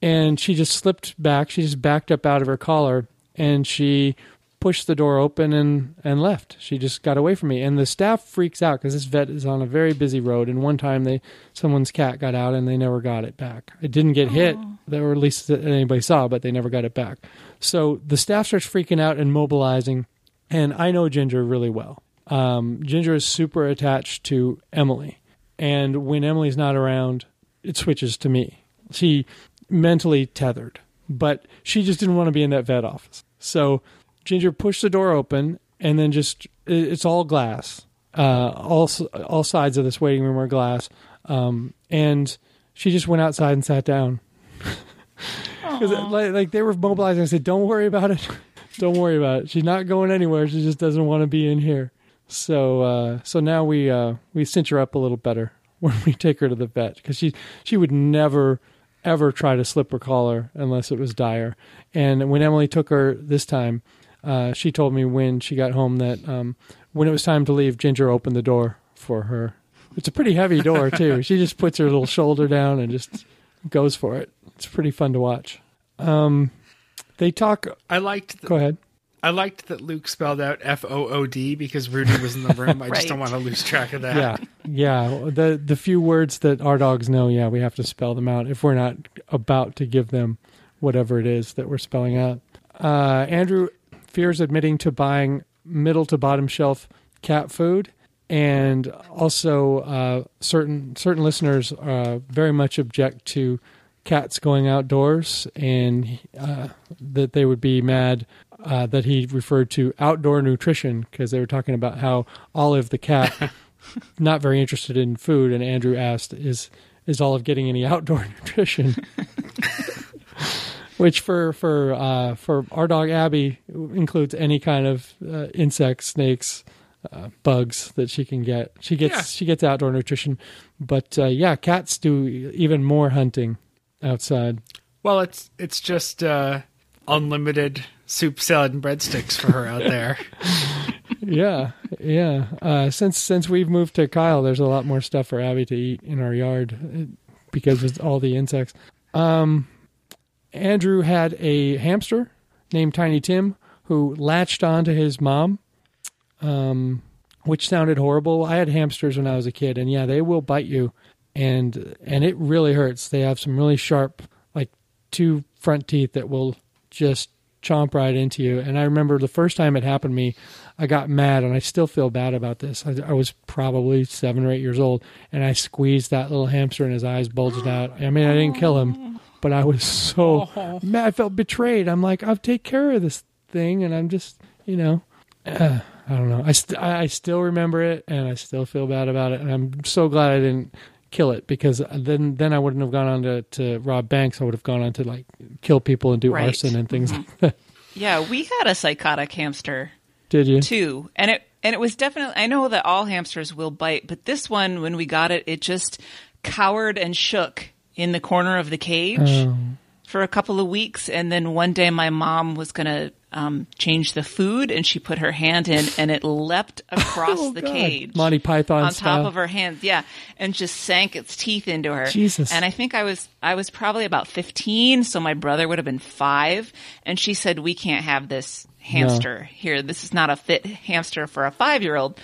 And she just slipped back. She just backed up out of her collar, and she pushed the door open and and left. She just got away from me, and the staff freaks out because this vet is on a very busy road. And one time, they someone's cat got out and they never got it back. It didn't get hit, or at least anybody saw, but they never got it back. So the staff starts freaking out and mobilizing, and I know Ginger really well. Um, Ginger is super attached to Emily, and when Emily's not around, it switches to me. She mentally tethered, but she just didn't want to be in that vet office. So Ginger pushed the door open, and then just it's all glass. Uh, all all sides of this waiting room are glass, um, and she just went outside and sat down. [LAUGHS] Like, like they were mobilizing, I said, "Don't worry about it. Don't worry about it. She's not going anywhere. She just doesn't want to be in here." So uh, so now we uh, we cinch her up a little better [LAUGHS] when we take her to the vet because she she would never ever try to slip her collar unless it was dire. And when Emily took her this time, uh, she told me when she got home that um, when it was time to leave, Ginger opened the door for her. It's a pretty heavy door [LAUGHS] too. she just puts her little shoulder down and just goes for it. It's pretty fun to watch. Um, they talk. I liked. The, Go ahead. I liked that Luke spelled out F O O D because Rudy was in the room. I just [LAUGHS] don't want to lose track of that. Yeah, yeah. The the few words that our dogs know, yeah, we have to spell them out if we're not about to give them whatever it is that we're spelling out. Uh, Andrew fears admitting to buying middle to bottom shelf cat food, and also uh, certain certain listeners uh, very much object to cats going outdoors, and uh, that they would be mad uh, that he referred to outdoor nutrition because they were talking about how Olive the cat [LAUGHS] not very interested in food, and Andrew asked, "Is is Olive getting any outdoor [LAUGHS] nutrition?" [LAUGHS] Which for for uh, for our dog Abby includes any kind of uh, insects, snakes, uh, bugs that she can get. She gets Yeah. she gets outdoor nutrition, but uh, yeah, cats do even more hunting outside. Well, it's it's just uh, unlimited soup, salad, and breadsticks for her out there. [LAUGHS] [LAUGHS] yeah, yeah. Uh, since since we've moved to Kyle, there's a lot more stuff for Abby to eat in our yard uh, because of all the insects. Um, Andrew had a hamster named Tiny Tim who latched onto his mom, um, which sounded horrible. I had hamsters when I was a kid, and yeah, they will bite you, and and it really hurts. They have some really sharp, like two front teeth that will just chomp right into you. And I remember the first time it happened to me, I got mad, and I still feel bad about this. I, I was probably seven or eight years old, and I squeezed that little hamster, and his eyes bulged out. I mean, I didn't kill him, but I was so mad. I felt betrayed. I'm like, I'll take care of this thing, and I'm just, you know, uh, [SIGHS] I don't know. I st- I I still remember it, and I still feel bad about it, and I'm so glad I didn't kill it because then then I wouldn't have gone on to, to rob banks. I would have gone on to like kill people and do Right. arson and things mm-hmm. like that. [LAUGHS] Yeah, we had a psychotic hamster Did you? too, and it and it was definitely. I know that all hamsters will bite, but this one, when we got it, it just cowered and shook in the corner of the cage Oh. for a couple of weeks, and then one day my mom was gonna um, change the food, and she put her hand in, and it leapt [LAUGHS] across Oh, the God. cage, Monty Python on style. top of her hands, yeah, and just sank its teeth into her. Jesus. And I think I was I was probably about fifteen, so my brother would have been five, and she said, "We can't have this hamster here. This is not a fit hamster for a five year old."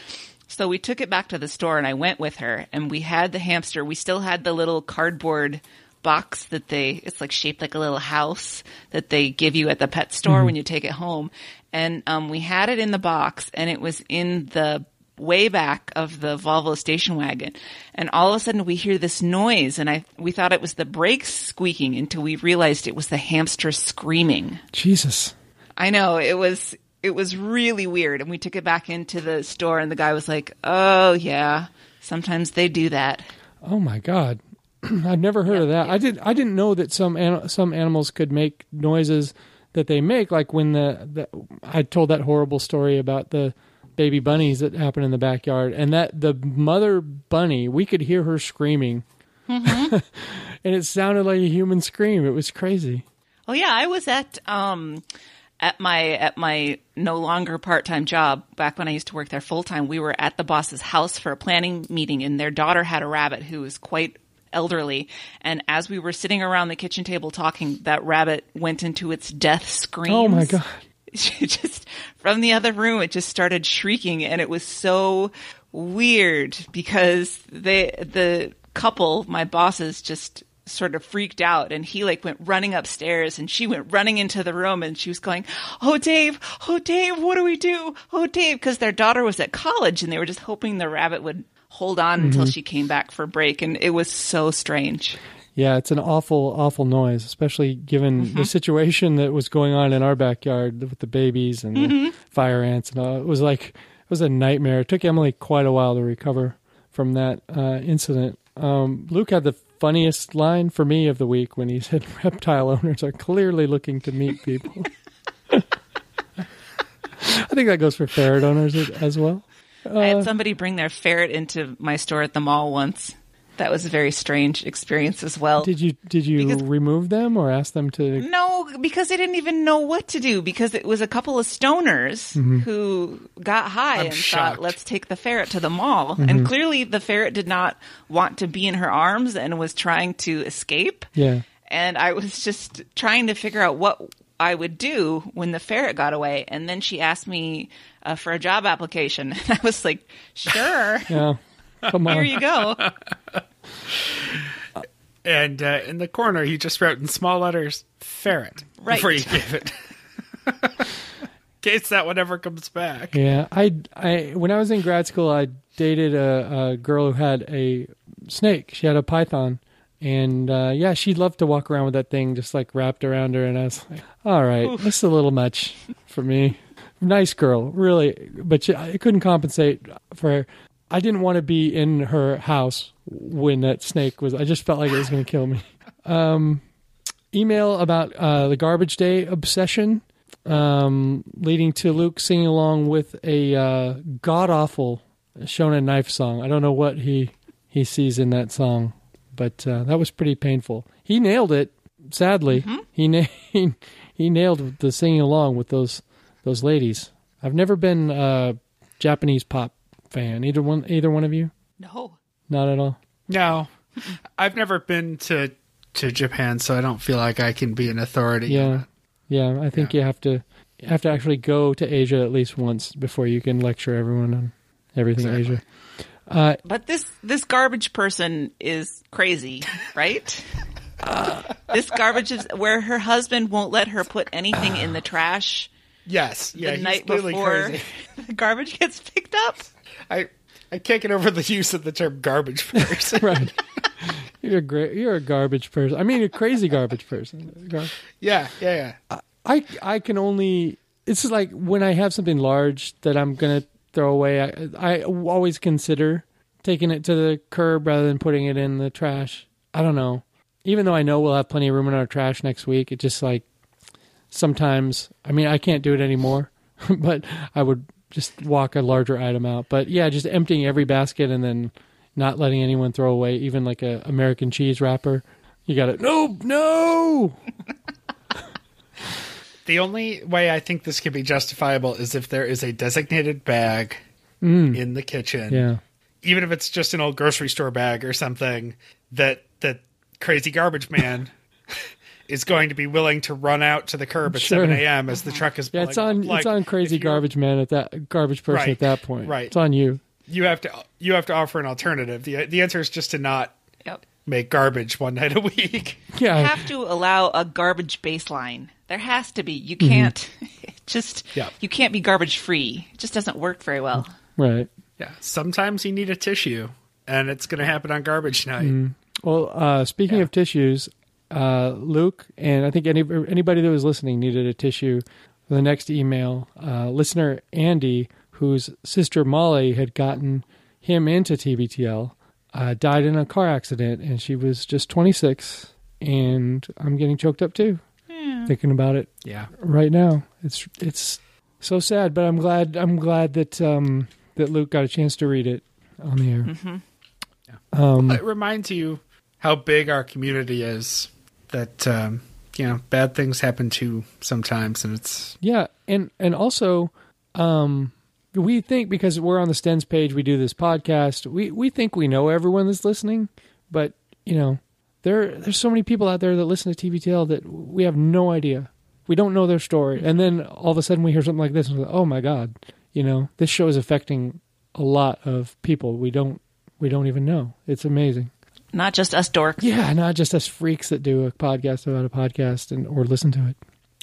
So we took it back to the store, and I went with her, and we had the hamster. We still had the little cardboard box that they it's like shaped like a little house that they give you at the pet store when you take it home. And um, we had it in the box and it was in the way back of the Volvo station wagon. And all of a sudden we hear this noise and I we thought it was the brakes squeaking until we realized it was the hamster screaming. Jesus. I know. It was it was really weird. And we took it back into the store and the guy was like oh yeah sometimes they do that. Oh my God. [CLEARS THROAT] I've never heard of that. I did. I didn't know that some an- some animals could make noises that they make. Like when the, the I told that horrible story about the baby bunnies that happened in the backyard, and that the mother bunny, we could hear her screaming, [LAUGHS] and it sounded like a human scream. It was crazy. Oh yeah, I was at um at my at my no longer part time job back when I used to work there full time. We were at the boss's house for a planning meeting, and their daughter had a rabbit who was quite elderly. And as we were sitting around the kitchen table talking, that rabbit went into its death screams. Oh my god! [LAUGHS] She just from the other room, it just started shrieking, and it was so weird because they the couple, my bosses, just sort of freaked out and he like went running upstairs and she went running into the room and she was going, Oh, Dave, oh, Dave, what do we do? Oh, Dave, because their daughter was at college and they were just hoping the rabbit would hold on until she came back for break. And it was so strange. Yeah, it's an awful, awful noise, especially given the situation that was going on in our backyard with the babies and the fire ants and all. It was like it was a nightmare. It took Emily quite a while to recover from that uh, incident. Um, Luke had the funniest line for me of the week when he [LAUGHS] said, "Reptile owners are clearly looking to meet people." [LAUGHS] I think that goes for ferret owners as well. I had uh. somebody bring their ferret into my store at the mall once. That was a very strange experience as well. Did you did you Because- remove them or ask them to? No, because they didn't even know what to do because it was a couple of stoners mm-hmm. who got high I'm and shocked. thought, let's take the ferret to the mall. And mm-hmm. clearly the ferret did not want to be in her arms and was trying to escape. Yeah. And I was just trying to figure out what I would do when the ferret got away. And then she asked me uh, for a job application. [LAUGHS] And I was like, sure, [LAUGHS] Yeah. Come here on. you go. [LAUGHS] And uh, in the corner, he just wrote in small letters "ferret" Right. before you gave it, in case that one ever comes back. Yeah, I, I when I was in grad school, I dated a, a girl who had a snake. She had a python, and uh, yeah, she loved to walk around with that thing just like wrapped around her. And I was like, all right, this is a little much for me. Nice girl, really, but she, I couldn't compensate for. Her. I didn't want to be in her house when that snake was. I just felt like it was going to kill me. Um, email about uh, the garbage day obsession um, leading to Luke singing along with a uh, god awful Shonen Knife song. I don't know what he he sees in that song, but uh, that was pretty painful. He nailed it. Sadly, he, na- [LAUGHS] he he nailed the singing along with those those ladies. I've never been a Japanese pop fan. Either one, either one of you? No. Not at all. No, I've never been to to Japan, so I don't feel like I can be an authority. Yeah, yeah. I think you have to you have to actually go to Asia at least once before you can lecture everyone on everything Exactly. Asia. Uh, But this this garbage person is crazy, right? this garbage is where her husband won't let her put anything in the trash Yes. Yeah. the night before crazy. [LAUGHS] the garbage gets picked up. I I can't get over the use of the term garbage person. [LAUGHS] right. [LAUGHS] You're a great. You're a garbage person. I mean, a crazy garbage person. Gar- yeah. Yeah. Yeah. I I can only. It's like when I have something large that I'm gonna throw away. I I always consider taking it to the curb rather than putting it in the trash. I don't know. Even though I know we'll have plenty of room in our trash next week, it just like sometimes. I mean, I can't do it anymore, [LAUGHS] but I would just walk a larger item out. But yeah, just emptying every basket and then not letting anyone throw away even like a American cheese wrapper. You got it. No, no. [LAUGHS] The only way I think this could be justifiable is if there is a designated bag mm. in the kitchen. Yeah. Even if it's just an old grocery store bag or something that that crazy garbage man [LAUGHS] is going to be willing to run out to the curb at Sure. seven AM as the truck is Yeah, it's on. Like, it's on crazy garbage man at that garbage person Right, at that point. right. It's on you. You have to you have to offer an alternative. The the answer is just to not Yep. make garbage one night a week. [LAUGHS] Yeah. You have to allow a garbage baseline. There has to be. You can't [LAUGHS] just Yeah. you can't be garbage free. It just doesn't work very well. right. Yeah. Sometimes you need a tissue and it's gonna happen on garbage night. Well, uh, speaking of tissues, uh, Luke and I think any anybody that was listening needed a tissue the next email. Uh, listener Andy, whose sister Molly had gotten him into TBTL, uh, died in a car accident, and she was just 26. And I'm getting choked up too. Thinking about it Yeah. right now. It's it's so sad, but I'm glad I'm glad that um, that Luke got a chance to read it on the air. Um, It reminds you how big our community is. That um, you know, bad things happen to sometimes, and it's Yeah, and and also, um, we think because we're on the Stens page, we do this podcast. We we think we know everyone that's listening, but you know, there there's so many people out there that listen to TBTL that we have no idea. We don't know their story, and then all of a sudden we hear something like this, and we're like, oh my god, you know, this show is affecting a lot of people. We don't we don't even know. It's amazing. Not just us dorks. Yeah, not just us freaks that do a podcast about a podcast and or listen to it.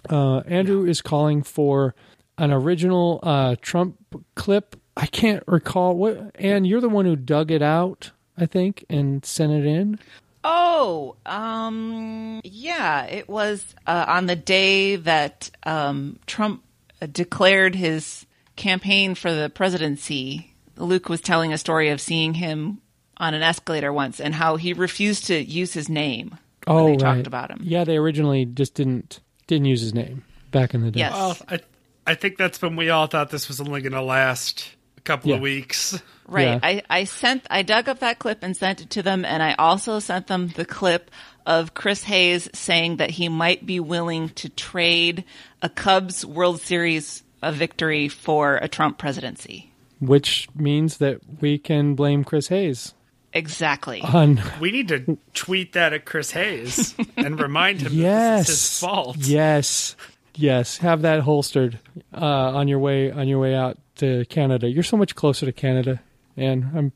Uh, Andrew is calling for an original uh, Trump clip. I can't recall what. And you're the one who dug it out, I think, and sent it in. Oh, um, yeah, it was uh, on the day that um, Trump uh, declared his campaign for the presidency. Luke was telling a story of seeing him on an escalator once and how he refused to use his name when Oh, they right. talked about him. Yeah, they originally just didn't didn't use his name back in the day. Yes. well, I I think that's when we all thought this was only going to last a couple Yeah. of weeks. [LAUGHS] Right. Yeah. I, I sent I dug up that clip and sent it to them and I also sent them the clip of Chris Hayes saying that he might be willing to trade a Cubs World Series a victory for a Trump presidency. Which means that we can blame Chris Hayes Exactly. on. We need to tweet that at Chris Hayes [LAUGHS] and remind him yes, that this is his fault. Yes, yes. Have that holstered uh, on your way on your way out to Canada. You're so much closer to Canada, and I'm,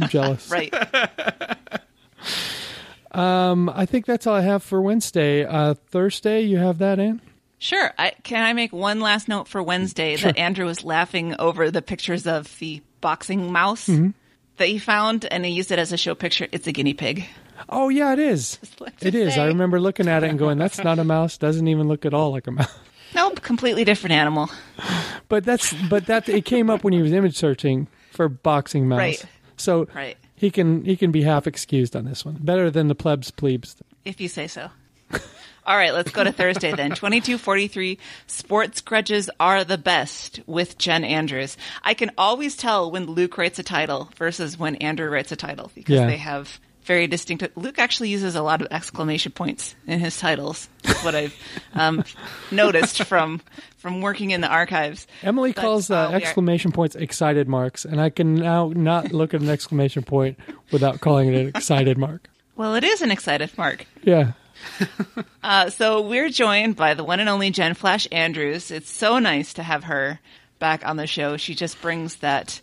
I'm [LAUGHS] jealous. right. [LAUGHS] Um, I think that's all I have for Wednesday. Uh, Thursday, you have that in. Sure. I, can I make one last note for Wednesday that Andrew was laughing over the pictures of the boxing mouse that he found and he used it as a show picture. It's a guinea pig. Oh yeah, it is. [LAUGHS] It is. I remember looking at it and going, "That's not a mouse. Doesn't even look at all like a mouse." Nope, completely different animal. But that's but that it came up when he was image searching for boxing mouse. Right. So Right. he can he can be half excused on this one. Better than the plebs plebes. If you say so. All right, let's go to Thursday then. [LAUGHS] 2243 Sports Grudges Are the Best with Jen Andrews. I can always tell when Luke writes a title versus when Andrew writes a title because Yeah. they have very distinct. Luke actually uses a lot of exclamation points in his titles. That's what I've um, noticed from from working in the archives. Emily But, calls uh, uh, we are- exclamation points excited marks, and I can now not look at an exclamation point without calling it an excited mark. Well, it is an excited mark. Yeah. [LAUGHS] Uh, so we're joined by the one and only Jen Flash Andrews. It's so nice to have her back on the show. She just brings that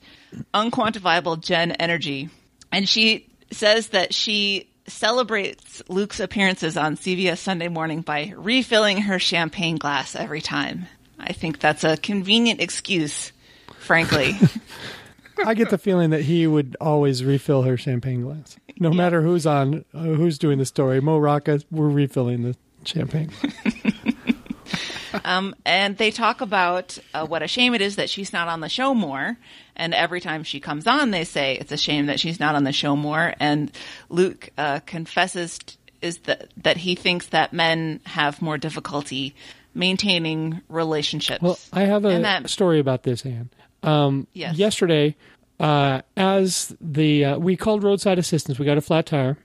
unquantifiable Jen energy. And she says that she celebrates Luke's appearances on CBS Sunday morning by refilling her champagne glass every time. I think that's a convenient excuse, frankly. [LAUGHS] I get the feeling that he would always refill her champagne glass, no matter who's on, uh, who's doing the story. Mo Rocca, we're refilling the champagne. [LAUGHS] Um, and they talk about uh, what a shame it is that she's not on the show more. And every time she comes on, they say it's a shame that she's not on the show more. And Luke uh, confesses t- is that that he thinks that men have more difficulty maintaining relationships. Well, I have a that- story about this, Anne. Um, Yes. Yesterday, uh, as the uh, we called roadside assistance, we got a flat tire,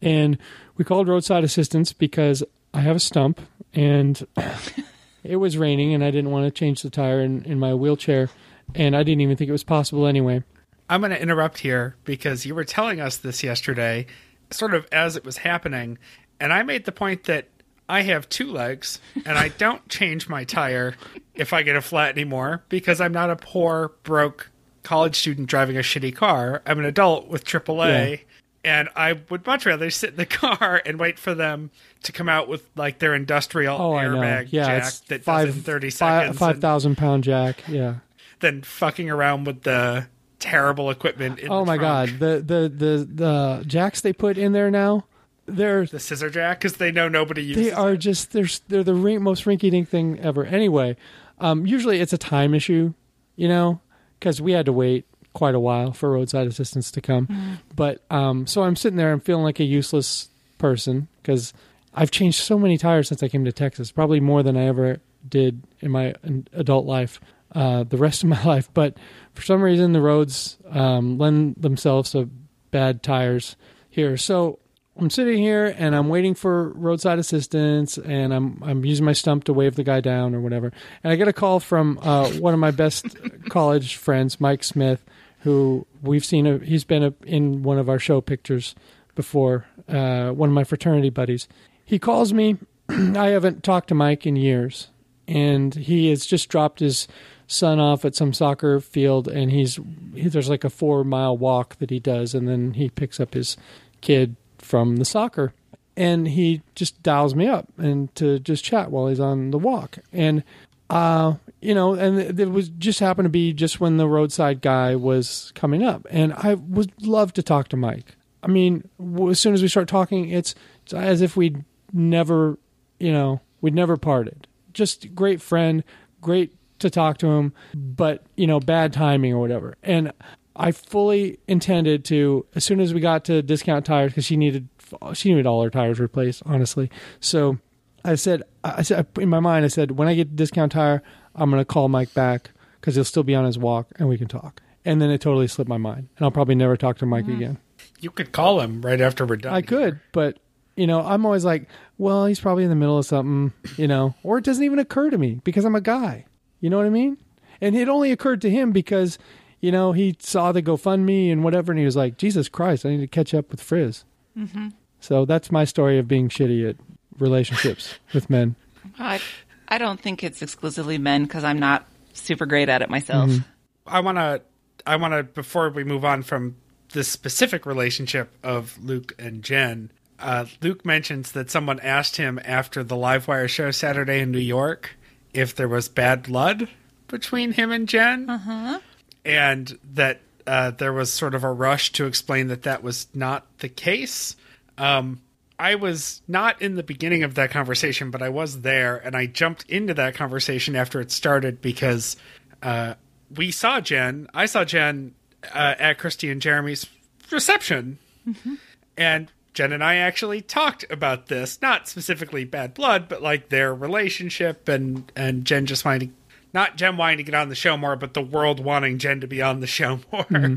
and we called roadside assistance because I have a stump, and [LAUGHS] it was raining, and I didn't want to change the tire in, in my wheelchair, and I didn't even think it was possible anyway. I'm going to interrupt here because you were telling us this yesterday, sort of as it was happening, and I made the point that I have two legs and I don't [LAUGHS] change my tire if I get a flat anymore because I'm not a poor, broke college student driving a shitty car. I'm an adult with AAA. Yeah. And I would much rather sit in the [LAUGHS] car and wait for them to come out with like their industrial Oh, airbag Yeah, jack that five, does it in 30 seconds. five and thousand pound jack. Yeah. then fucking around with the terrible equipment. In Oh my trunk. god, the the the the jacks they put in there now, they're the scissor jack because they know nobody uses. they are just they're they're the most rinky dink thing ever. Anyway, um, usually it's a time issue, you know, because we had to wait quite a while for roadside assistance to come. But um, so I'm sitting there, I'm feeling like a useless person because I've changed so many tires since I came to Texas, probably more than I ever did in my adult life, uh, the rest of my [LAUGHS] life. But for some reason, the roads um, lend themselves to bad tires here. So I'm sitting here and I'm waiting for roadside assistance, and I'm I'm using my stump to wave the guy down or whatever. And I get a call from uh, one of my best [LAUGHS] college friends, Mike Smith, who we've seen. A, he's been a, in one of our show pictures before. Uh, one of my fraternity buddies. He calls me. [CLEARS THROAT] I haven't talked to Mike in years, and he has just dropped his son off at some soccer field, and he's he, there's like a four mile walk that he does, and then he picks up his kid from the soccer, and he just dials me up and to just chat while he's on the walk, and uh, you know, and it was just happened to be just when the roadside guy was coming up, and I would love to talk to Mike. I mean, as soon as we start talking, it's, it's as if we'd never, you know, we'd never parted. Just great friend, great to talk to him, but you know, bad timing or whatever. And I fully intended to as soon as we got to discount tires because she needed she needed all her tires replaced, honestly. So I said, I said in my mind, I said, when I get discount tire, I'm going to call Mike back because he'll still be on his walk and we can talk. And then it totally slipped my mind, and I'll probably never talk to Mike mm. again. You could call him right after we're done. I could, but you know, I'm always like, well, he's probably in the middle of something, you know, or it doesn't even occur to me because I'm a guy. You know what I mean? And it only occurred to him because, you know, he saw the GoFundMe and whatever, and he was like, Jesus Christ, I need to catch up with Frizz. Mm-hmm. So that's my story of being shitty at relationships [LAUGHS] with men. I, I don't think it's exclusively men because I'm not super great at it myself. Mm-hmm. I want to, I want to, before we move on from this specific relationship of Luke and Jen, uh, Luke mentions that someone asked him after the Livewire show Saturday in New York if there was bad blood between him and Jen, uh-huh. and that uh, there was sort of a rush to explain that that was not the case. Um, I was not in the beginning of that conversation, but I was there, and I jumped into that conversation after it started because uh, we saw Jen. I saw Jen uh, at Christy and Jeremy's reception, mm-hmm. and Jen and I actually talked about this, not specifically bad blood, but like their relationship and and Jen just wanting not Jen wanting to get on the show more, but the world wanting Jen to be on the show [LAUGHS] more. Mm-hmm.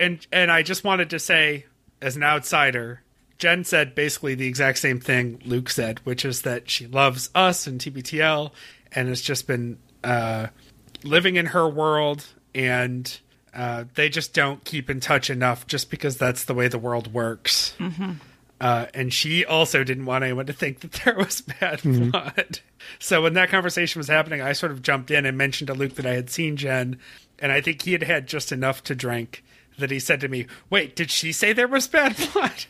And and I just wanted to say, as an outsider, Jen said basically the exact same thing Luke said, which is that she loves us and TBTL and has just been uh, living in her world and uh, they just don't keep in touch enough just because that's the way the world works. Mm-hmm. Uh, and she also didn't want anyone to think that there was bad mm-hmm. blood. So when that conversation was happening, I sort of jumped in and mentioned to Luke that I had seen Jen, and I think he had had just enough to drink that he said to me, "Wait, did she say there was bad [LAUGHS] blood?"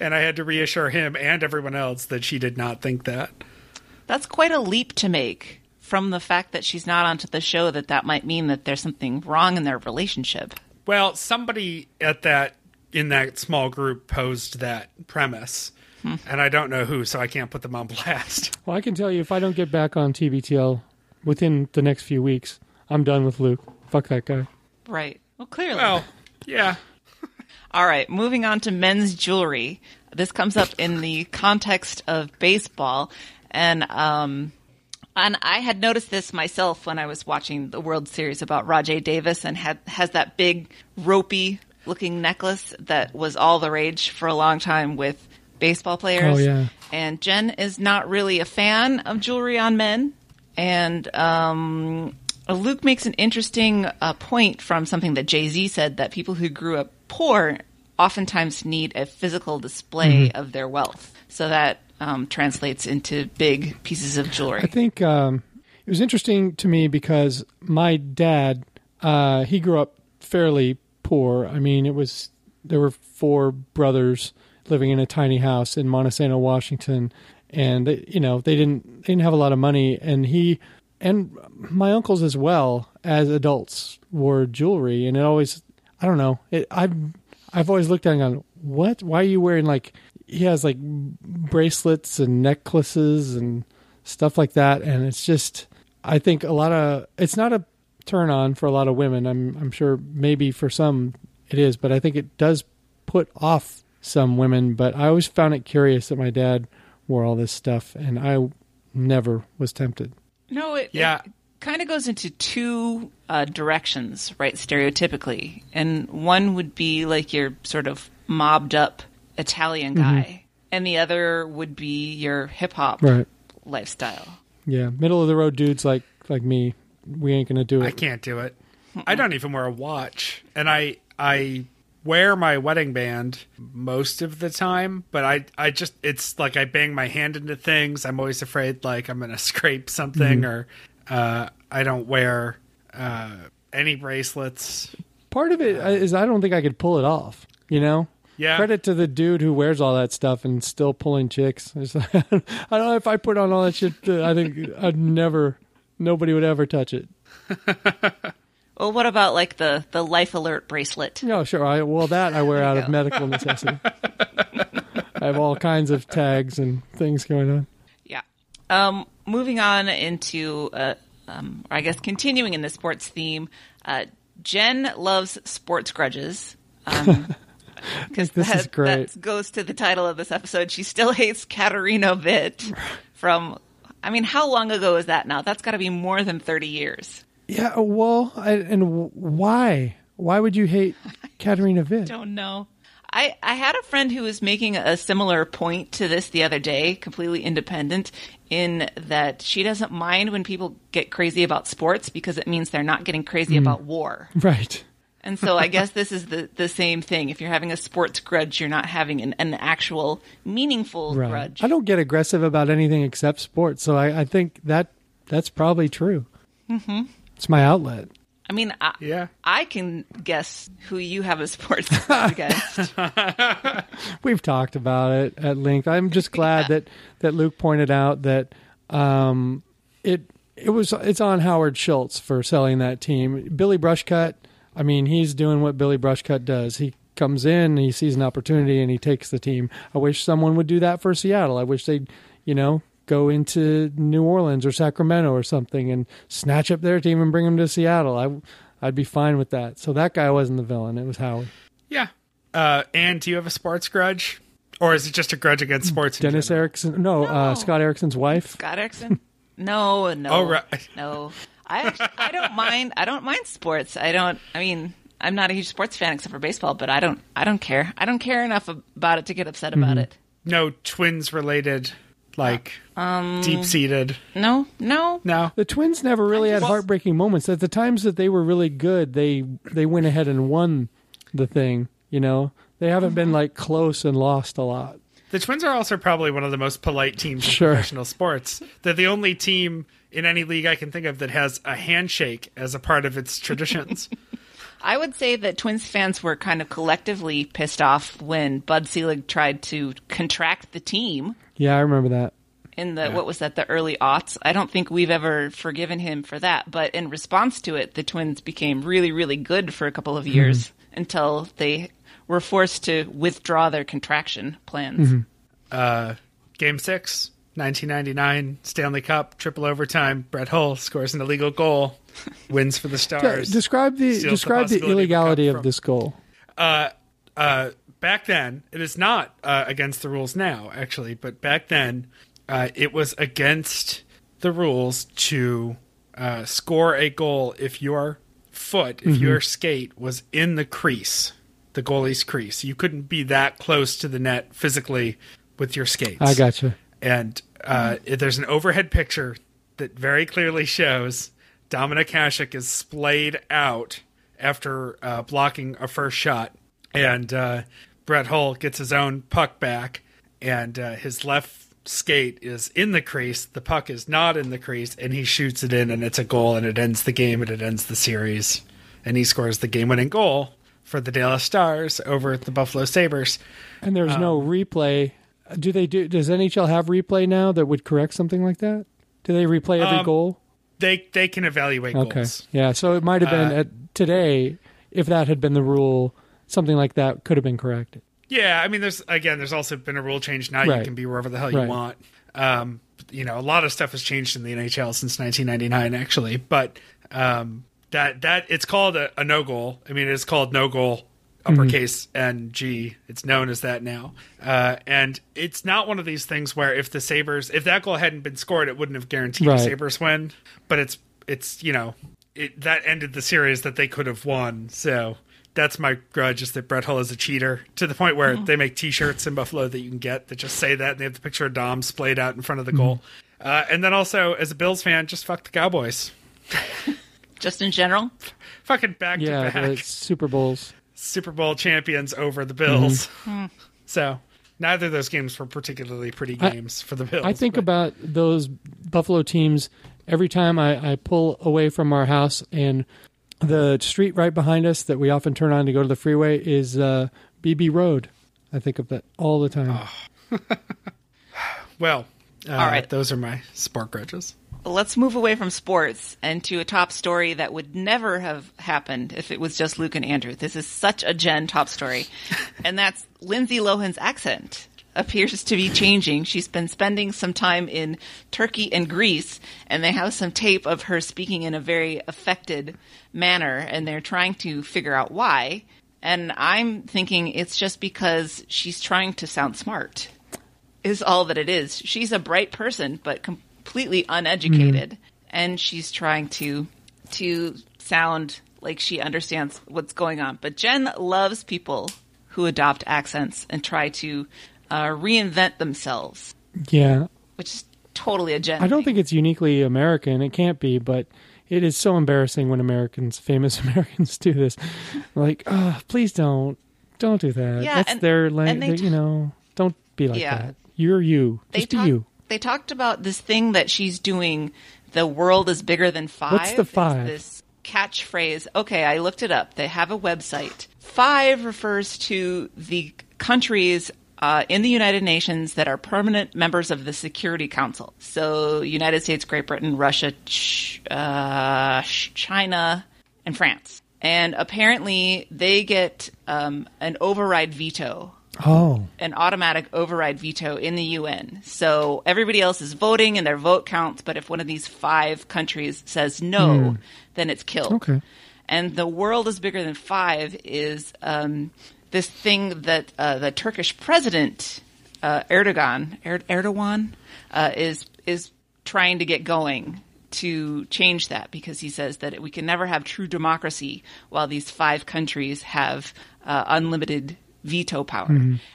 and I had to reassure him and everyone else that she did not think that. That's quite a leap to make from the fact that she's not onto the show that that might mean that there's something wrong in their relationship. Well, somebody at that in that small group posed that premise. Hmm. And I don't know who, so I can't put them on blast. [LAUGHS] Well, I can tell you if I don't get back on TBTL within the next few weeks, I'm done with Luke. Fuck that guy. Right. Well, clearly. Well, yeah. [LAUGHS] All right, moving on to men's jewelry. This comes up in the context of baseball, and um, and I had noticed this myself when I was watching the World Series about Rajai Davis, and had has that big ropey looking necklace that was all the rage for a long time with baseball players. Oh, yeah. And Jen is not really a fan of jewelry on men. And um, Luke makes an interesting uh, point from something that Jay Z said that people who grew up poor oftentimes need a physical display mm-hmm. of their wealth. So that um, translates into big pieces of jewelry. I think um, it was interesting to me because my dad, uh, he grew up fairly poor. I mean, it was there were four brothers living in a tiny house in Montesano, Washington, and they, you know they didn't they didn't have a lot of money, and he and my uncles as well as adults wore jewelry, and it always I don't know it I've I've always looked at and gone what? Why are you wearing like he has like bracelets and necklaces and stuff like that, and it's just I think a lot of it's not a turn on for a lot of women. I'm I'm sure maybe for some it is, but I think it does put off some women. But I always found it curious that my dad wore all this stuff, and I never was tempted. No, it, Yeah. it kind of goes into two uh, directions, right? Stereotypically, and one would be like your sort of mobbed up Italian guy, and the other would be your hip hop Right. lifestyle. Yeah, middle of the road dudes like like me, we ain't gonna do it. I can't do it. I don't even wear a watch, and I I wear my wedding band most of the time. But I I just it's like I bang my hand into things. I'm always afraid like I'm gonna [LAUGHS] scrape something, or uh, I don't wear uh, any bracelets. Part of it is I don't think I could pull it off. You know. Yeah. Credit to the dude who wears all that stuff and still pulling chicks. [LAUGHS] I don't know if I put on all that shit. uh, I think I'd never. Nobody would ever touch it. [LAUGHS] Well, what about like the the life alert bracelet? No, sure. I, well, that I wear out of medical necessity. [LAUGHS] I have all kinds of tags and things going on. Yeah. Um, moving on into, uh, um, or I guess continuing in the sports theme, uh, Jen loves sports grudges. Um, because [LAUGHS] This that, is great. that goes to the title of this episode. She still hates Katarina Witt from. I mean, how long ago is that now? That's got to be more than thirty years. Yeah. Uh, well, I, and why? Why would you hate [LAUGHS] Katarina Witt? Don't know. I, I had a friend who was making a similar point to this the other day, completely independent, in that she doesn't mind when people get crazy about sports because it means they're not getting crazy hmm. about war. Right. And so I guess this is the, the same thing. If you're having a sports grudge, you're not having an, an actual meaningful Right. grudge. I don't get aggressive about anything except sports, so I, I think that that's probably true. Mm-hmm. It's my outlet. I mean, I, Yeah. I can guess who you have a sports grudge [LAUGHS] against. [LAUGHS] We've talked about it at length. I'm just [LAUGHS] glad that that Luke pointed out that um, it it was it's on Howard Schultz for selling that team. Billy Brushcut, I mean, he's doing what Billy Brushcut does. He comes in, he sees an opportunity, and he takes the team. I wish someone would do that for Seattle. I wish they'd, you know, go into New Orleans or Sacramento or something and snatch up their team and bring them to Seattle. I I'd be fine with that. So that guy wasn't the villain. It was Howie. Yeah. Uh, and do you have a sports grudge, or is it just a grudge against sports? Dennis general? Erickson, no, Uh, Scott Erickson's wife. Scott Erickson? No, [LAUGHS] no. Oh, right. No. I [LAUGHS] actually, I don't mind I don't mind sports. I don't I mean, I'm not a huge sports fan except for baseball, but I don't I don't care. I don't care enough about it to get upset about it. No twins related, like Um, deep seated. No, no. No. The Twins never really had Well- heartbreaking moments. At the times that they were really good, they they went ahead and won the thing. You know, they haven't been like close and lost a lot. The Twins are also probably one of the most polite teams in Sure. professional sports. They're the only team in any league I can think of that has a handshake as a part of its traditions. [LAUGHS] I would say that Twins fans were kind of collectively pissed off when Bud Selig tried to contract the team Yeah, I remember that. in the what was that the early aughts. I don't think we've ever forgiven him for that, but in response to it, the Twins became really really good for a couple of years until they were forced to withdraw their contraction plans. uh, game six, 1999 Stanley Cup, triple overtime. Brett Hull scores an illegal goal, [LAUGHS] wins for the Stars. Describe the the describe the, of illegality cup of this goal. uh, back then, it is not uh, against the rules now, actually, but back then, uh, it was against the rules to uh, score a goal if your foot, if your skate was in the crease, the goalie's crease. You couldn't be that close to the net physically with your skates. I gotcha. And uh, there's an overhead picture that very clearly shows Dominik Hasek is splayed out after uh, blocking a first shot, and uh, Brett Hull gets his own puck back, and uh, his left skate is in the crease. The puck is not in the crease, and he shoots it in, and it's a goal, and it ends the game, and it ends the series, and he scores the game-winning goal for the Dallas Stars over the Buffalo Sabres. And there's Um, no replay. Do they do? Does NHL have replay now that would correct something like that? Do they replay every Um, goal? They they can evaluate Okay. goals. Yeah. So it might have been Uh, at today. If that had been the rule, something like that could have been corrected. Yeah, I mean, there's again, there's also been a rule change now. Right. You can be wherever the hell you Right. want. Um, you know, a lot of stuff has changed in the NHL since 1999, actually. But um, that that it's called a, a no goal. I mean, it's called no goal uppercase N G. It's known as that now. Uh, and it's not one of these things where if the Sabres, if that goal hadn't been scored, it wouldn't have guaranteed Right. the Sabres win. But it's it's you know it that ended the series that they could have won. So that's my grudge is that Brett Hull is a cheater to the point where they make T-shirts in Buffalo that you can get that just say that and they have the picture of Dom splayed out in front of the goal. Uh, and then also as a Bills fan, just fuck the Cowboys. [LAUGHS] Just in general. Fucking back Yeah, to the back Super Bowls. Super Bowl champions over the Bills. Mm-hmm. So neither of those games were particularly pretty games for the Bills. I think but- about those Buffalo teams every time I, I pull away from our house, and the street right behind us that we often turn on to go to the freeway is uh, BB Road. I think of that all the time. [LAUGHS] well. Uh, All right. those are my sport grudges. Let's move away from sports and to a top story that would never have happened if it was just Luke and Andrew. This is such a Jen top story. [LAUGHS] and that's Lindsay Lohan's accent appears to be changing. She's been spending some time in Turkey and Greece, and they have some tape of her speaking in a very affected manner, and they're trying to figure out why. And I'm thinking it's just because she's trying to sound smart is all that it is. She's a bright person, but completely uneducated, and she's trying to to sound like she understands what's going on. But Jen loves people who adopt accents and try to uh, reinvent themselves, Yeah, which is totally a Jen. I don't thing. think it's uniquely American. It can't be, but it is so embarrassing when Americans, famous [LAUGHS] Americans, do this. Like, oh, please don't, don't do that. Yeah, That's and- their language. You know, don't be like Yeah. that. You're you. they Just be talk- you. They talked about this thing that she's doing. The world is bigger than five. What's the It's five? this catchphrase. Okay, I looked it up. They have a website. Five refers to the countries uh, in the United Nations that are permanent members of the Security Council. So, United States, Great Britain, Russia, ch- uh, China, and France. And apparently, they get um, an override veto Oh, an automatic override veto in the UN. So everybody else is voting and their vote counts, but if one of these five countries says no, then it's killed. Okay. And the world is bigger than five is um, this thing that uh, the Turkish president uh, Erdogan er- Erdogan uh, is is trying to get going to change that because he says that we can never have true democracy while these five countries have uh, unlimited veto power.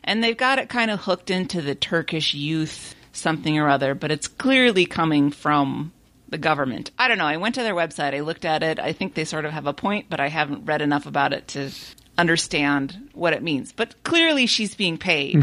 And they've got it kind of hooked into the Turkish youth something or other, but it's clearly coming from the government. I don't know. I went to their website. I looked at it. I think they sort of have a point, but I haven't read enough about it to understand what it means. But clearly, she's being paid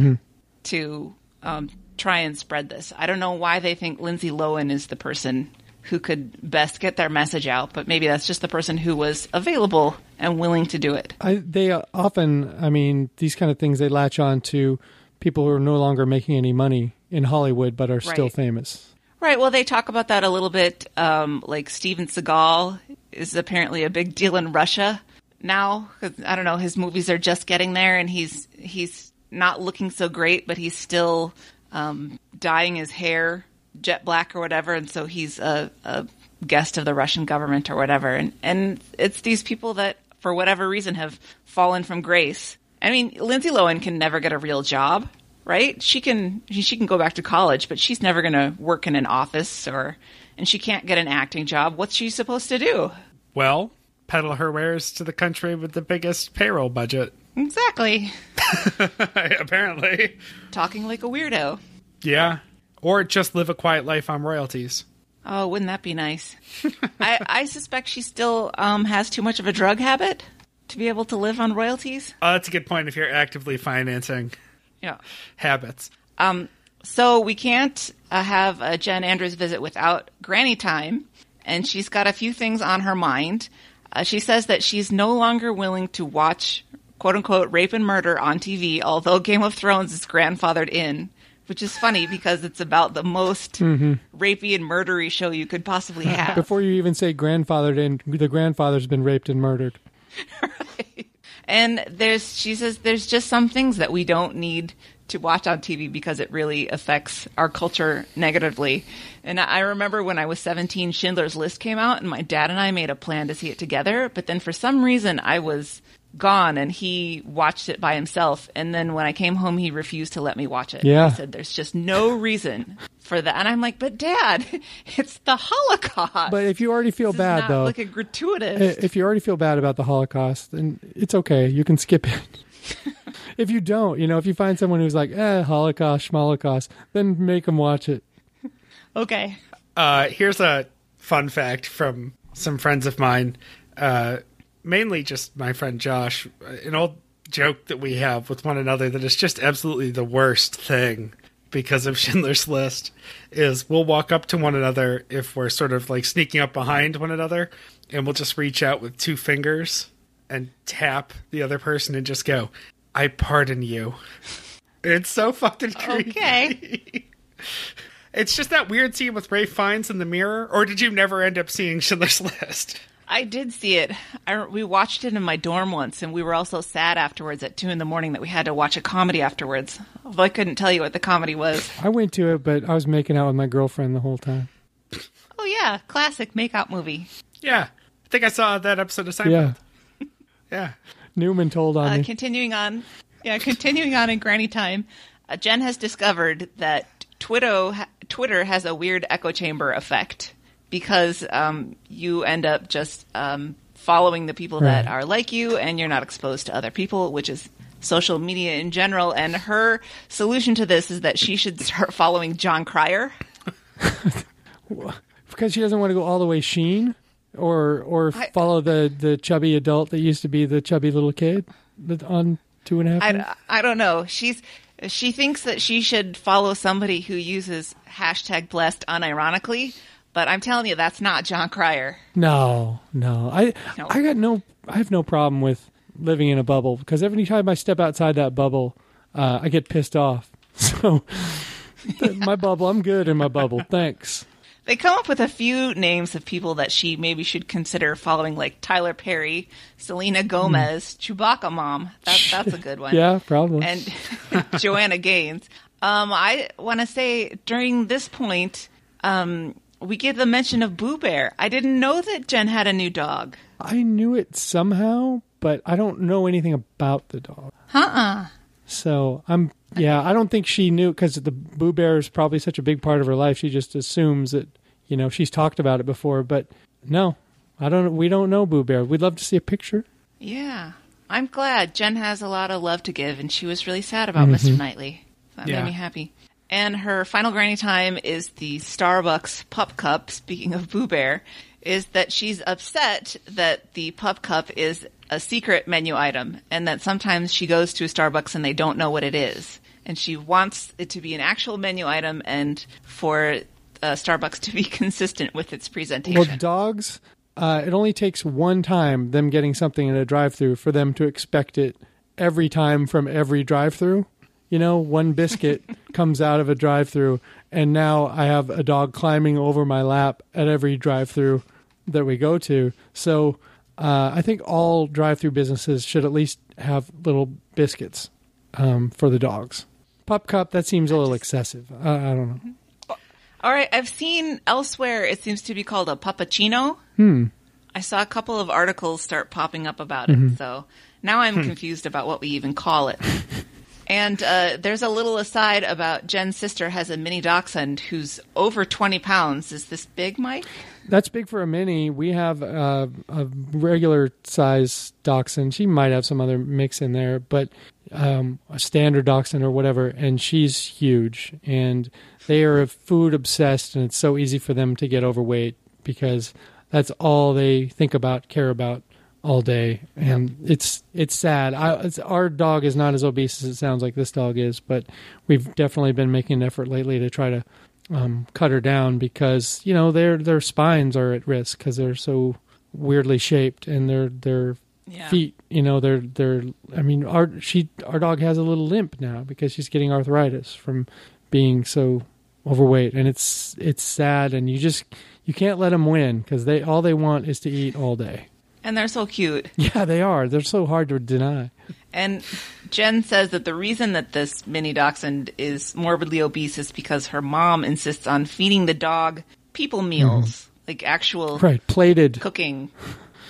to um, try and spread this. I don't know why they think Lindsay Lohan is the person who could best get their message out, but maybe that's just the person who was available and willing to do it. I, they often, I mean, these kind of things they latch on to people who are no longer making any money in Hollywood but are still famous. Right. Well, they talk about that a little bit. Um, like Steven Seagal is apparently a big deal in Russia now. 'cause, I don't know. His movies are just getting there, and he's he's not looking so great, but he's still um, dyeing his hair jet black or whatever, and so he's a, a guest of the Russian government or whatever. And and it's these people that, for whatever reason, have fallen from grace. I mean, Lindsay Lohan can never get a real job right? She can she can go back to college, but she's never going to work in an office or and she can't get an acting job. What's she supposed to do? Well, peddle her wares to the country with the biggest payroll budget. Exactly. [LAUGHS] Apparently. Talking like a weirdo. Yeah. Or just live a quiet life on royalties. Oh, wouldn't that be nice? [LAUGHS] I, I suspect she still um, has too much of a drug habit to be able to live on royalties. Oh, that's a good point if you're actively financing Yeah. habits. So we can't uh, have a Jen Andrews visit without Granny time, and she's got a few things on her mind. Uh, she says that she's no longer willing to watch "quote unquote" rape and murder on TV, although Game of Thrones is grandfathered in, which is funny because it's about the most mm-hmm. rapey and murdery show you could possibly [LAUGHS] have. Before you even say grandfathered in, the grandfather's been raped and murdered. [LAUGHS] And there's, she says, there's just some things that we don't need to watch on TV because it really affects our culture negatively. And I remember when I was 17, Schindler's List came out, and my dad and I made a plan to see it together. But then for some reason, I was gone and he watched it by himself. And then when I came home, he refused to let me watch it. Yeah. He said, there's just no [LAUGHS] reason for that. And I'm like, but dad, [LAUGHS] it's the Holocaust. But if you already feel This bad though, like a gratuitous. if you already feel bad about the Holocaust, then it's okay. You can skip it. [LAUGHS] if you don't, you know, if you find someone who's like, eh, Holocaust, Holocaust, then make them watch it. okay. Uh, here's a fun fact from some friends of mine, uh, mainly just my friend Josh. Uh, an old joke that we have with one another that is just absolutely the worst thing because of [LAUGHS] Schindler's List is we'll walk up to one another if we're sort of like sneaking up behind one another and we'll just reach out with two fingers and tap the other person and just go, I pardon you. It's so fucking creepy. Okay. [LAUGHS] It's just that weird scene with Ralph Fiennes in the mirror, or did you never end up seeing Schindler's List? I did see it. I, we watched it in my dorm once, and we were all so sad afterwards at two in the morning that we had to watch a comedy afterwards. Although I couldn't tell you what the comedy was. I went to it, but I was making out with my girlfriend the whole time. Oh yeah, classic makeout movie. Yeah, I think I saw that episode of Seinfeld. Yeah. [LAUGHS] Yeah, Newman told on Uh, me. continuing on, yeah, continuing on in Granny Time, uh, Jen has discovered that Twitter Twitter has a weird echo chamber effect because um, you end up just um, following the people that are like you, and you're not exposed to other people, which is social media in general. And her solution to this is that she should start following Jon Cryer. [LAUGHS] because she doesn't want to go all the way Sheen or or I- follow the the chubby adult that used to be the chubby little kid on two and a half. I, I don't know. She's she thinks that she should follow somebody who uses hashtag blessed unironically, but I'm telling you that's not Jon Cryer. No, no. I No. I got no. I have no problem with living in a bubble because every time I step outside that bubble, uh, I get pissed off. [LAUGHS] So my bubble, I'm good in my bubble. Thanks. They come up with a few names of people that she maybe should consider following, like Tyler Perry, Selena Gomez, Chewbacca Mom. That, that's a good one. Yeah, probably. and [LAUGHS] Joanna Gaines. Um, I want to say during this point, um, we get the mention of Boo Bear. I didn't know that Jen had a new dog. I knew it somehow, but I don't know anything about the dog. Uh-uh. So I'm yeah, I don't think she knew because the Boo Bear is probably such a big part of her life. She just assumes that you know she's talked about it before, but no, I don't. We don't know Boo Bear. We'd love to see a picture. Yeah. I'm glad Jen has a lot of love to give, and she was really sad about mm-hmm. Mr. Knightley. That Yeah. made me happy. And her final granny time is the Starbucks Pup Cup. Speaking of Boo Bear, is that she's upset that the Pup Cup is a secret menu item, and that sometimes she goes to a Starbucks and they don't know what it is, and she wants it to be an actual menu item, and for uh, Starbucks to be [LAUGHS] consistent with its presentation. Well, dogs. Uh, it only takes one time them getting something in a drive-through for them to expect it every time from every drive-through. You know, one biscuit [LAUGHS] comes out of a drive-through, and now I have a dog climbing over my lap at every drive-through that we go to. So uh, I think all drive-through businesses should at least have little biscuits um, for the dogs. Pup cup that seems a little excessive. Uh, I don't know. All right, I've seen elsewhere it seems to be called a puppuccino. Hmm. I saw a couple of articles start popping up about it, so now I'm confused about what we even call it. [LAUGHS] and uh, there's a little aside about Jen's sister has a mini dachshund who's over 20 pounds. Is this big, Mike? That's big for a mini. We have uh, a regular size dachshund. She might have some other mix in there, but um, a standard dachshund or whatever. And she's huge. And they are food obsessed, and it's so easy for them to get overweight because that's all they think about, care about all day. And it's it's sad. I, it's, our dog is not as obese as it sounds like this dog is, but we've definitely been making an effort lately to try to um, cut her down because you know their their spines are at risk because they're so weirdly shaped and their their Yeah. feet you know they're they're I mean our she our dog has a little limp now because she's getting arthritis from being so overweight and it's it's sad and you just you can't let them win because they all they want is to eat all day And they're so cute. [LAUGHS] yeah they are they're so hard to deny And Jen says that the reason that this mini dachshund is morbidly obese is because her mom insists on feeding the dog people meals, mm-hmm. like actual right plated cooking.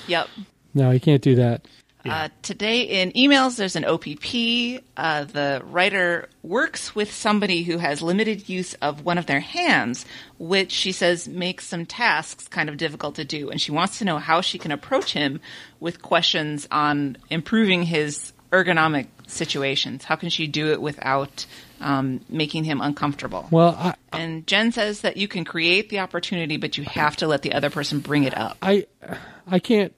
Yep. no you can't do that Uh, today in emails, there's an OPP. Uh, the writer works with somebody who has limited use of one of their hands, which she says makes some tasks kind of difficult to do. And she wants to know how she can approach him with questions on improving his ergonomic situations. How can she do it without um, making him uncomfortable? Well, I, and Jen says that you can create the opportunity, but you have to let the other person bring it up. I I can't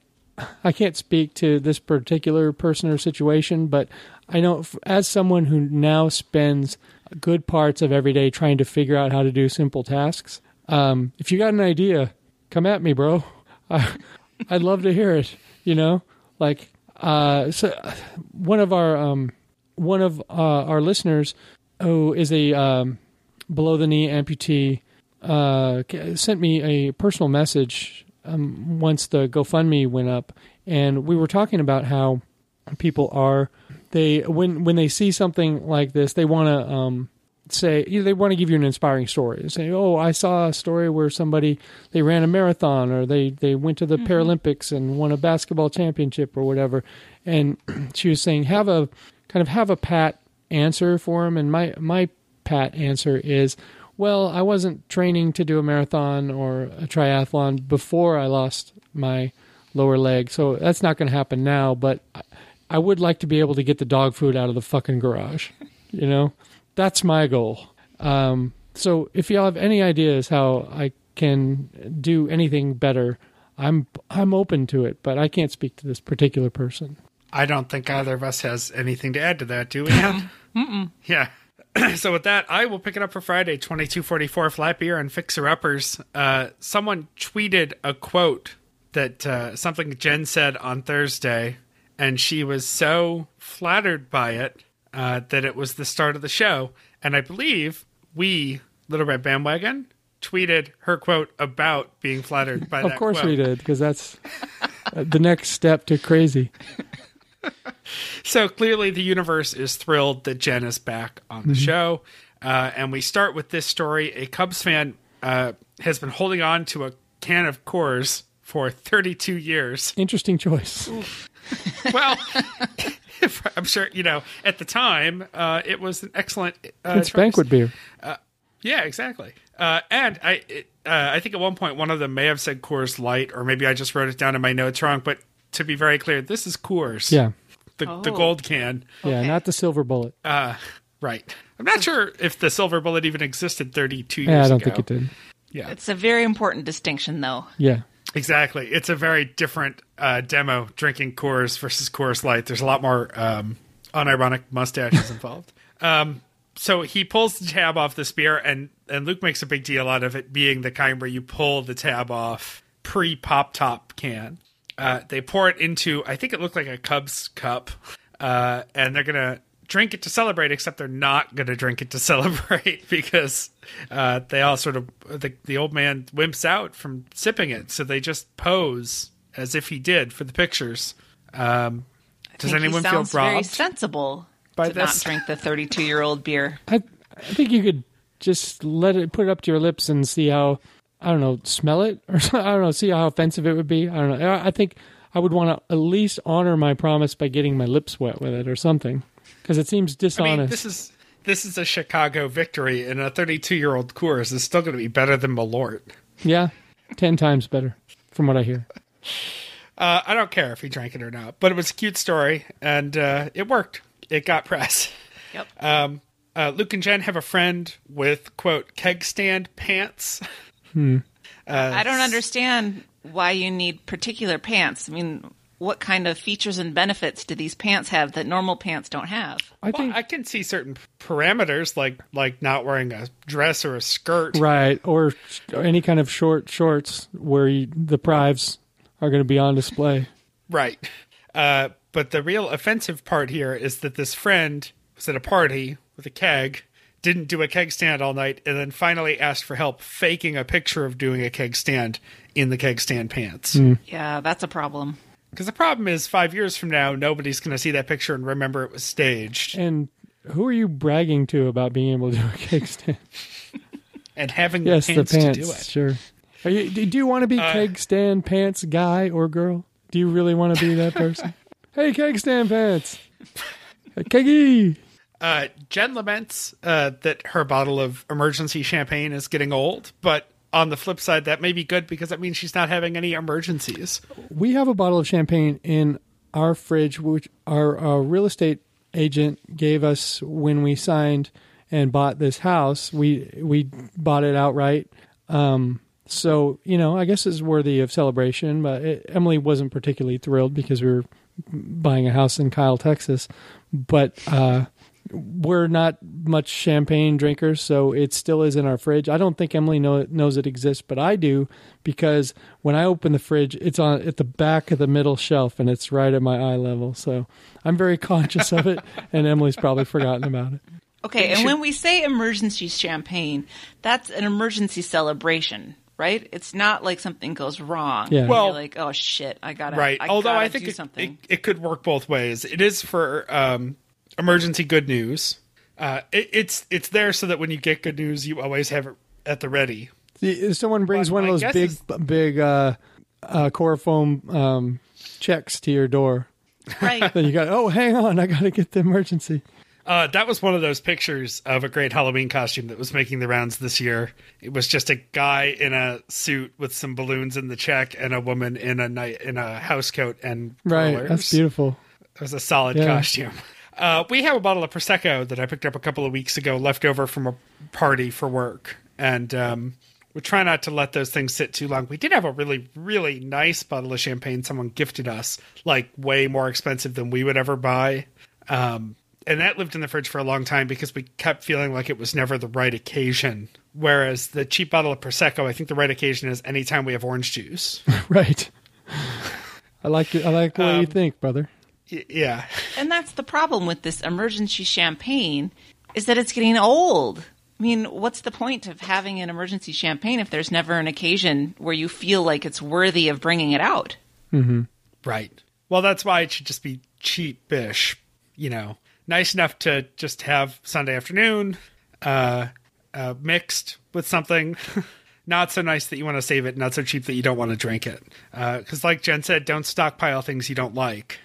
I can't speak to this particular person or situation, but I know as someone who now spends good parts of every day trying to figure out how to do simple tasks. Um, if you got an idea, come at me, bro. I, I'd love to hear it. You know, like uh, so one of our um, one of uh, our listeners who is a um, below the knee amputee uh, sent me a personal message um, once the GoFundMe went up, and we were talking about how people are they when when they see something like this, they want to um, say you know, they want to give you an inspiring story. They say, "Oh, I saw a story where somebody they ran a marathon or they they went to the Paralympics and won a basketball championship or whatever." And [CLEARS THROAT] she was saying, "Have a kind of have a pat answer for them." And my my pat answer is, "Well, I wasn't training to do a marathon or a triathlon before I lost my lower leg, so that's not going to happen now, but I- I would like to be able to get the dog food out of the fucking garage. You know, that's my goal. Um, so if y'all have any ideas how I can do anything better, I'm I'm open to it, but I can't speak to this particular person. I don't think either of us has anything to add to that, do we? Ann? [LAUGHS] yeah. [CLEARS THROAT] so with that, I will pick it up for Friday, 2244 Flat Beer and Fixer Uppers. Uh, someone tweeted a quote that uh, something Jen said on Thursday, and she was so flattered by it uh, that it was the start of the show. And I believe we, Little Red Bandwagon, tweeted her quote about being flattered by that Of course quote. we did, because that's uh, the next step to crazy. [LAUGHS] [LAUGHS] So clearly, the universe is thrilled that Jen is back on the show. Uh, and we start with this story. A Cubs fan uh, has been holding on to a can of Coors for 32 years. Interesting choice. Well, [LAUGHS] I'm sure, you know, at the time, uh, it was an excellent. Uh, It's choice. banquet beer. Yeah, exactly. Uh, and I, it, uh, I think at one point one of them may have said Coors Light, or maybe I just wrote it down in my notes wrong. But to be very clear, this is Coors. Yeah, the, the Oh. gold can. yeah, Okay. not the silver bullet. Uh, right. I'm not sure if the silver bullet even existed 32 years ago. Yeah, I don't ago. think it did. Yeah, It's a very important distinction, though. Yeah, exactly. It's a very different uh, demo drinking Coors versus Coors Light. There's a lot more um, unironic mustaches involved. [LAUGHS] Um, so he pulls the tab off this beer, and, and Luke makes a big deal out of it being the kind where you pull the tab off pre pop top can. Uh, they pour it into, I think it looked like a Cubs cup, uh, and they're going to drink it to celebrate, except they're not going to drink it to [LAUGHS] celebrate because uh, they all sort of, the, the old man wimps out from sipping it. So they just pose as if he did for the pictures. Um, does anyone feel sounds very robbed? sensible by to not drink the 32 year old beer. I I think you could just let it put it up to your lips and see how I don't know smell it [LAUGHS] or so- I don't know see how offensive it would be. I don't know. I I think I would want to at least honor my promise by getting my lips wet with it or something because it seems I dishonest. mean, this is this is a Chicago victory, and a 32 year old Coors is still going to be better than Malort. yeah, ten times better from what I hear. Uh, I don't care if he drank it or not, but it was a cute story, and uh, it worked. It got press. Yep. Um, uh, Luke and Jen have a friend with quote keg stand pants. [LAUGHS] I don't understand why you need particular pants. I mean, what kind of features and benefits do these pants have that normal pants don't have? I Well, think I can see certain parameters, like like not wearing a dress or a skirt. right or sh- any kind of short shorts where you, the prives are going to be on display. Right. Uh, but the real offensive part here is that this friend was at a party with a keg, didn't do a keg stand all night, and then finally asked for help faking a picture of doing a keg stand in the keg stand pants. Hmm. Yeah, that's a problem. Because the problem is, five years from now, nobody's going to see that picture and remember it was staged. And who are you bragging to about being able to do a [LAUGHS] keg stand? And having yes, the pants, the pants. to do it. Sure. Are you, do do you want to be uh, keg stand pants guy or girl? Do you really want to be that person? [LAUGHS] Hey, keg stand pants. Hey, Keggy. Uh, Jen laments uh, that her bottle of emergency champagne is getting old, but on the flip side, that may be good because that means she's not having any emergencies. We have a bottle of champagne in our fridge, which our, our real estate agent gave us when we signed and bought this house. We we bought it outright. Um, so you know, I guess it's worthy of celebration. But it, Emily wasn't particularly thrilled because we were buying a house in Kyle, Texas. But uh, we're not much champagne drinkers, so it still is in our fridge. I don't think Emily know, knows it exists, but I do because when I open the fridge, it's on at the back of the middle shelf and it's right at my eye level. So I'm very [LAUGHS] conscious of it, and Emily's probably forgotten about it. Okay, and when we say emergency champagne, that's an emergency celebration, right? It's not like something goes wrong. Yeah. Well- You're like, oh shit, I gotta. right. I Although gotta I think do it, something. it, it could work both ways. It is for um, emergency good news. Uh, it, it's it's there so that when you get good news, you always have it at the ready. See, If someone brings But one of those big, big uh, uh, chloroform um, checks to your door, right. [LAUGHS] then you got, oh, hang on, I got to get the emergency. Uh, that was one of those pictures of a great Halloween costume that was making the rounds this year. It was just a guy in a suit with some balloons in the check, and a woman in a night in a house coat and Right, rollers. that's beautiful. It was a solid Yeah. costume. Uh, we have a bottle of prosecco that I picked up a couple of weeks ago, left over from a party for work, and um, we try not to let those things sit too long. We did have a really, really nice bottle of champagne someone gifted us, like way more expensive than we would ever buy. Um, and that lived in the fridge for a long time because we kept feeling like it was never the right occasion. Whereas the cheap bottle of prosecco, I think the right occasion is anytime we have orange juice. [LAUGHS] Right. I like it. I like the way you Um, think, brother. Y- yeah. [LAUGHS] And that's the problem with this emergency champagne is that it's getting old. I mean, what's the point of having an emergency champagne if there's never an occasion where you feel like it's worthy of bringing it out? Right. Well, that's why it should just be cheap-ish. You know, nice enough to just have Sunday afternoon, uh, uh, mixed with something. [LAUGHS] not so nice that you want to save it. Not so cheap that you don't want to drink it. Because, like Jen said, don't stockpile things you don't like.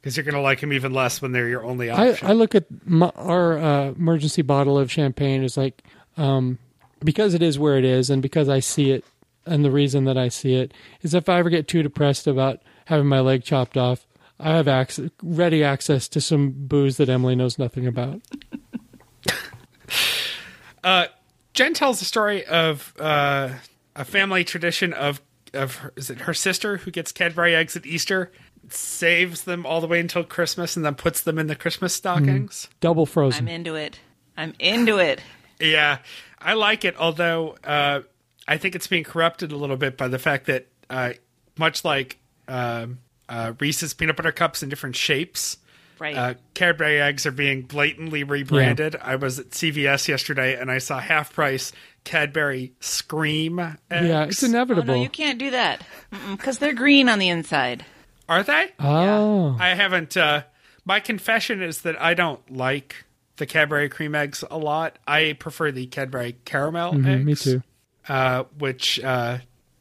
Because you're going to like them even less when they're your only I, option. I look at my, our uh, emergency bottle of champagne as like um, because it is where it is, and because I see it, and the reason that I see it is if I ever get too depressed about having my leg chopped off, I have access, ready access to some booze that Emily knows nothing about. [LAUGHS] Jen tells the story of uh, a family tradition of of her, is it her sister who gets Cadbury eggs at Easter, saves them all the way until Christmas, and then puts them in the Christmas stockings. Double frozen. I'm into it. I'm into it. Yeah, I like it. Although uh, I think it's being corrupted a little bit by the fact that, uh, much like um uh, Reese's peanut butter cups in different shapes, Right. uh, Cadbury eggs are being blatantly rebranded. I was at CVS yesterday and I saw half price Cadbury Screme eggs. yeah, it's oh, inevitable. no, you can't do that. Because they're green on the inside. Are they? oh, I haven't. Uh, my confession is that I don't like the Cadbury cream eggs a lot. I prefer the Cadbury caramel eggs. Mm-hmm, me too. Uh, which uh,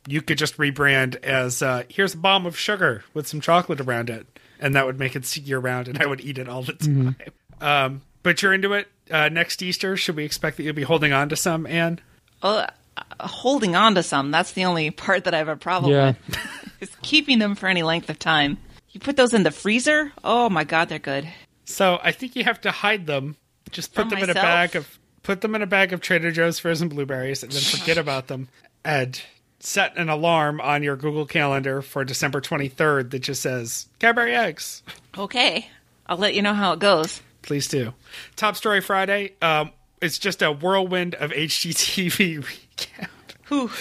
you could just rebrand as uh, here's a bomb of sugar with some chocolate around it, and that would make it year round, and I would eat it all the Mm-hmm. time. Um, but you're into it. Uh, next Easter, should we expect that you'll be holding on to some, Anne? Oh, uh, holding on to some. That's the only part that I have a problem Yeah. with. [LAUGHS] is keeping them for any length of time. You put those in the freezer? Oh my god, they're good. So I think you have to hide them. Just put From them in a bag of put them in a bag of Trader Joe's frozen blueberries and then forget about them. And set an alarm on your Google Calendar for December 23rd that just says Cadbury eggs. Okay. I'll let you know how it goes. Please do. Top story Friday. Um, it's just a whirlwind of HGTV recap. [LAUGHS] Whew.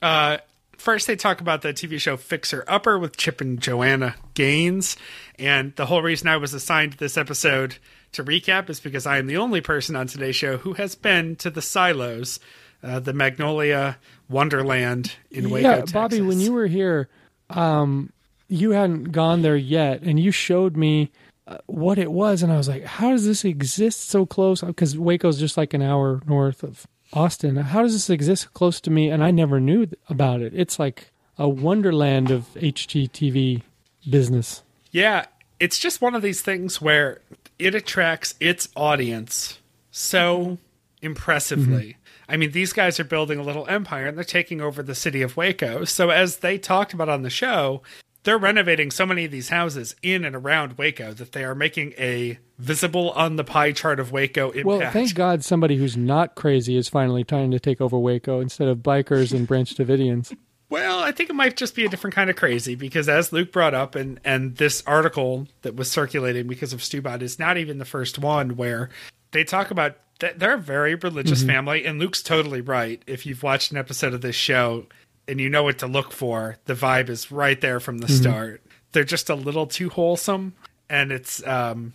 Uh, first, they talk about the TV show Fixer Upper with Chip and Joanna Gaines. And the whole reason I was assigned this episode to recap is because I am the only person on today's show who has been to the silos, uh, the Magnolia Wonderland in Waco, yeah, Texas. Bobby, when you were here, um, you hadn't gone there yet, and you showed me uh, what it was, and I was like, "How does this exist so close?" Because Waco's just like an hour north of Austin. How does this exist close to me? And I never knew th- about it. It's like a wonderland of HGTV business. Yeah, it's just one of these things where it attracts its audience so impressively. I mean, these guys are building a little empire and they're taking over the city of Waco. So, as they talked about on the show, they're renovating so many of these houses in and around Waco that they are making a visible on the pie chart of Waco impact. Well, thank God somebody who's not crazy is finally trying to take over Waco instead of bikers and Branch Davidians. [LAUGHS] Well, I think it might just be a different kind of crazy because, as Luke brought up, and and this article that was circulating because of Stubot is not even the first one where they talk about they're a very religious family, and Luke's totally right. If you've watched an episode of this show and you know what to look for, the vibe is right there from the start. They're just a little too wholesome, and it's um,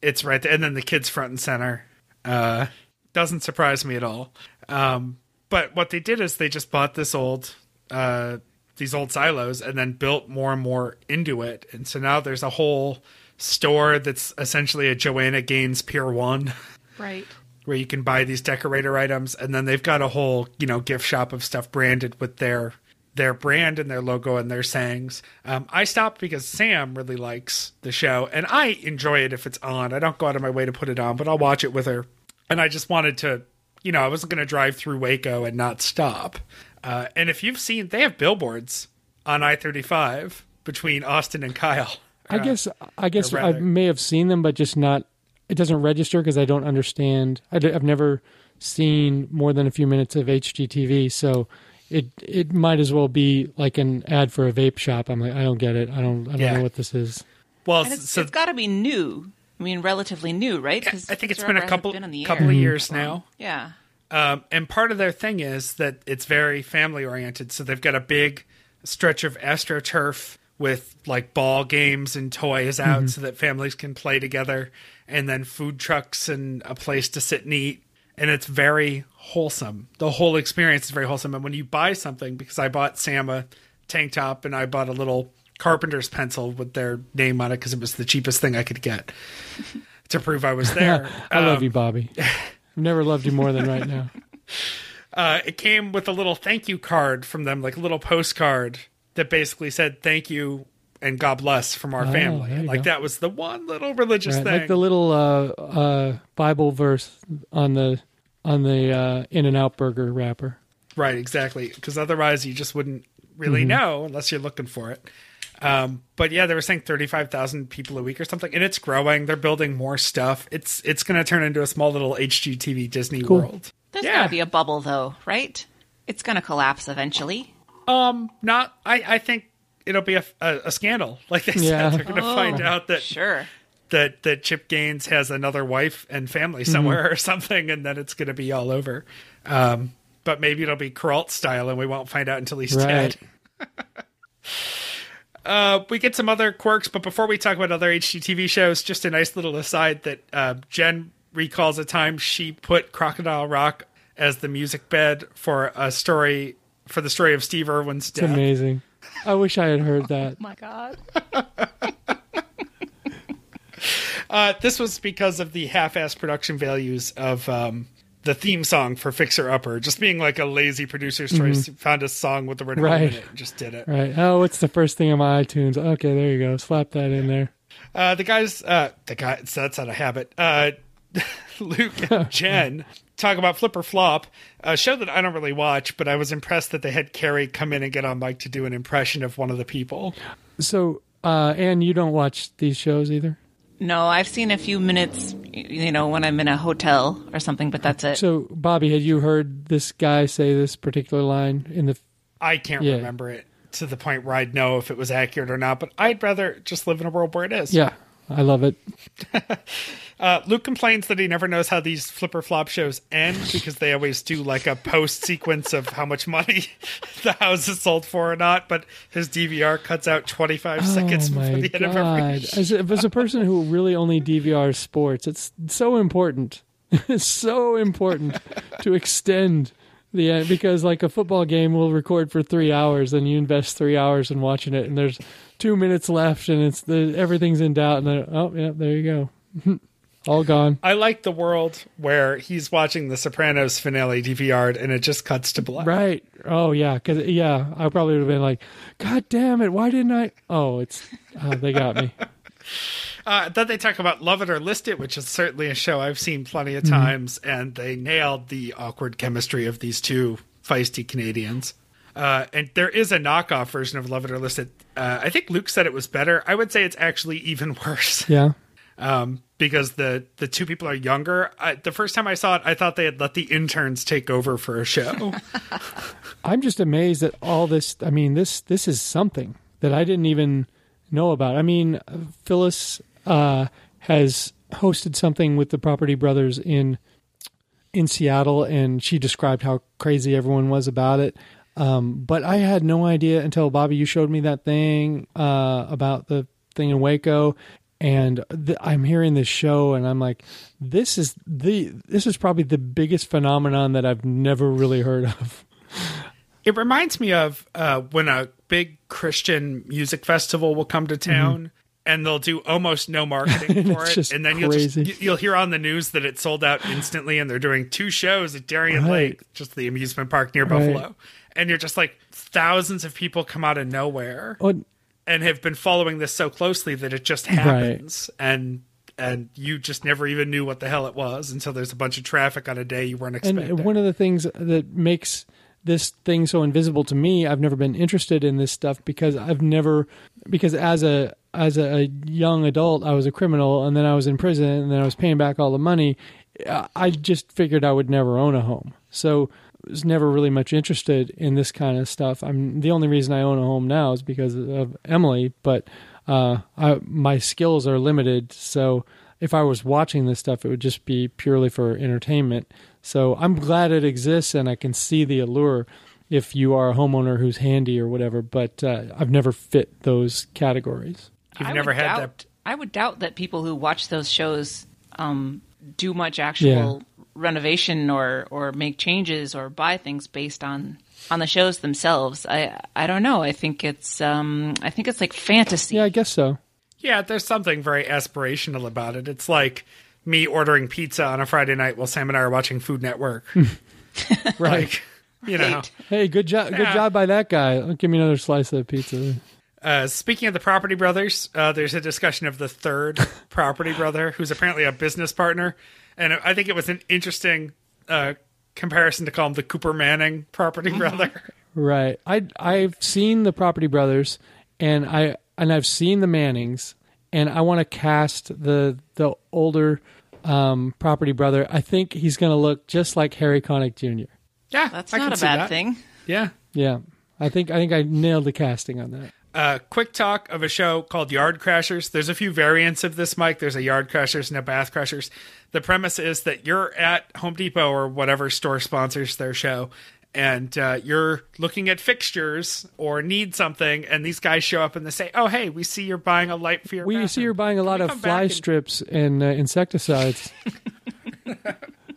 it's right there. And then the kids front and center uh, doesn't surprise me at all. Um, but what they did is they just bought this old uh, these old silos and then built more and more into it. And so now there's a whole store that's essentially a Joanna Gaines Pier One Right. Where you can buy these decorator items and then they've got a whole, you know, gift shop of stuff branded with their their brand and their logo and their sayings. Um, I stopped because Sam really likes the show and I enjoy it if it's on. I don't go out of my way to put it on, but I'll watch it with her. And I just wanted to, you know, I wasn't going to drive through Waco and not stop. Uh, and if you've seen, they have billboards on I 35 between Austin and Kyle. I Uh, guess I guess I may have seen them, but just not. It doesn't register because I don't understand. I have never seen more than a few minutes of HGTV, so it it might as well be like an ad for a vape shop. I'm like, I don't get it. I don't. I don't Yeah. know what this is. well, And it's, so it's got to be new. I mean, relatively new, right? 'Cause I think it's been a couple been on the couple air. of years now. Yeah. Um, and part of their thing is that it's very family oriented. So they've got a big stretch of astroturf with like ball games and toys out so that families can play together, and then food trucks and a place to sit and eat. And it's very wholesome. The whole experience is very wholesome. And when you buy something, because I bought Sam a tank top and I bought a little carpenter's pencil with their name on it because it was the cheapest thing I could get to prove I was there. [LAUGHS] I love Um, you, Bobby. I've never loved you more than right now. [LAUGHS] uh, it came with a little thank you card from them, like a little postcard that basically said thank you and God bless from our Oh, family. Like go. that was the one little religious Right, thing. like the little uh, uh, Bible verse on the on the uh, In and Out Burger wrapper. right, exactly. Because otherwise you just wouldn't really Mm-hmm. know unless you're looking for it. Um, but yeah, they were saying thirty-five thousand people a week or something, and it's growing. They're building more stuff. It's it's going to turn into a small little HGTV Disney Cool. world. There's Yeah. got to be a bubble, though, right? It's going to collapse eventually. Um, not. I I think it'll be a, a, a scandal. [LAUGHS] Like they Yeah. said, they're going to find out that Sure. that that Chip Gaines has another wife and family somewhere or [LAUGHS] something, and then it's going to be all over. Um, but maybe it'll be Kuralt style, and we won't find out until he's Right. dead. [LAUGHS] uh, we get some other quirks, but before we talk about other HGTV shows, just a nice little aside that uh, Jen recalls a time she put Crocodile Rock as the music bed for a story for the story of Steve Irwin's It's death. amazing. I wish I had heard that. [LAUGHS] my God. [LAUGHS] Uh, this was because of the half-ass production values of um, the theme song for Fixer Upper, just being like a lazy producer's choice. Found a song with the word home in Right. it and just did it. Right. Oh, what's the first thing on my iTunes? Okay, there you go. Slap that in there. Uh, the guys, uh, the guy, so that's out of habit. Uh, [LAUGHS] Luke and Jen talk about Flip or Flop, a show that I don't really watch, but I was impressed that they had Carrie come in and get on mic to do an impression of one of the people. So, uh, Anne, you don't watch these shows either? No, I've seen a few minutes, you know, when I'm in a hotel or something, but that's it. So, Bobby, had you heard this guy say this particular line in the? I can't Yeah. remember it to the point where I'd know if it was accurate or not, but I'd rather just live in a world where it is. Yeah, I love it. [LAUGHS] Uh, Luke complains that he never knows how these Flip or Flop shows end because they always do like a post sequence of how much money [LAUGHS] the house is sold for or not. But his DVR cuts out 25 seconds oh before my the end of god! every [LAUGHS] As, a- as a person who really only DVRs sports, it's so important. it's [LAUGHS] so important to extend the end because, like, a football game will record for three hours, and you invest three hours in watching it, and there's two minutes left, and it's the everything's in doubt, and then oh yeah, there you go, all gone. I like the world where he's watching the Sopranos finale DVR'd and it just cuts to black. Right. Oh yeah. Cause yeah, I probably would have been like, God damn it! Why didn't I? Oh, it's oh, they got me. [LAUGHS] Uh, then they talk about Love It or List It, which is certainly a show I've seen plenty of times, and they nailed the awkward chemistry of these two feisty Canadians. Uh, and there is a knockoff version of Love It or List It. Uh, I think Luke said it was better. I would say it's actually even [LAUGHS] worse Yeah. Um, because the the two people are younger. I, the first time I saw it, I thought they had let the interns take over for a show. [LAUGHS] I'm just amazed at all this. I mean, this this is something that I didn't even know about. I mean, Phyllis uh, has hosted something with the Property Brothers in in Seattle, and she described how crazy everyone was about it. Um, but I had no idea until Bobby, you showed me that thing uh, about the thing in Waco, and th- I'm hearing this show, and I'm like, this is the this is probably the biggest phenomenon that I've never really heard of. It reminds me of uh, when a big Christian music festival will come to town. And they'll do almost no marketing [LAUGHS] for it, and then you'll crazy. just you'll hear on the news that it sold out instantly, and they're doing two shows at Darien Right. Lake, just the amusement park near Right. Buffalo, and you're just like thousands of people come out of nowhere, Oh, and have been following this so closely that it just happens and and you just never even knew what the hell it was until there's a bunch of traffic on a day you weren't expecting. And one of the things that makes this thing so invisible to me, I've never been interested in this stuff because I've never because as a as a young adult, I was a criminal and then I was in prison and then I was paying back all the money. I- just figured I would never own a home. So was never really much interested in this kind of stuff. I'm the only reason I own a home now is because of Emily, but uh, I, my skills are limited. So if I was watching this stuff, it would just be purely for entertainment. So I'm glad it exists, and I can see the allure if you are a homeowner who's handy or whatever. But uh, I've never fit those categories. You've I never would had doubt, that. I would doubt that people who watch those shows um, do much actual renovation or or make changes or buy things based on on the shows themselves. I I don't know. I think it's um I think it's like fantasy. Yeah, I guess so. Yeah, there's something very aspirational about it. It's like me ordering pizza on a Friday night while Sam and I are watching Food Network. [LAUGHS] Like, you know. Hey, good job! Good Yeah. job by that guy. Give me another slice of that pizza. Uh, speaking of the Property Brothers, uh, there's a discussion of the third [LAUGHS] Property Brother, who's apparently a business partner, and I think it was an interesting uh, comparison to call him the Cooper Manning Property Brother. [LAUGHS] Right. I I've seen the Property Brothers, and I and I've seen the Mannings, and I want to cast the the older um, Property Brother. I think he's going to look just like Harry Connick Jr. Yeah, That's I can not a see bad that. thing. Yeah. Yeah, I think I think I nailed the casting on that. Uh, quick talk of a show called Yard Crashers. There's a few variants of this, Mike. There's a Yard Crashers and a Bath Crashers. The premise is that you're at Home Depot or whatever store sponsors their show, and uh, you're looking at fixtures or need something, and these guys show up and they say, "Oh, hey, we see you're buying a light for your." We see you're buying a lot of fly and- strips and uh, insecticides. [LAUGHS]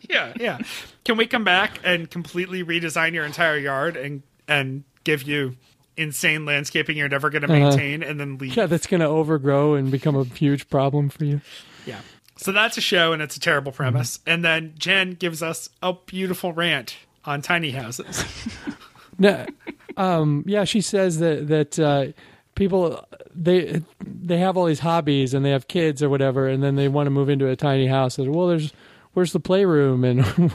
Yeah, yeah. Can we come back and completely redesign your entire yard and and give you insane landscaping you're never going to Uh-huh. maintain and then leave? yeah, that's going to overgrow and become a huge problem for you. Yeah. So that's a show and it's a terrible Mm-hmm. premise. And then Jen gives us a beautiful rant on tiny houses. [LAUGHS] No, um, yeah, she says that that uh, people they they have all these hobbies and they have kids or whatever, and then they want to move into a tiny house. And, well, there's where's the playroom and [LAUGHS]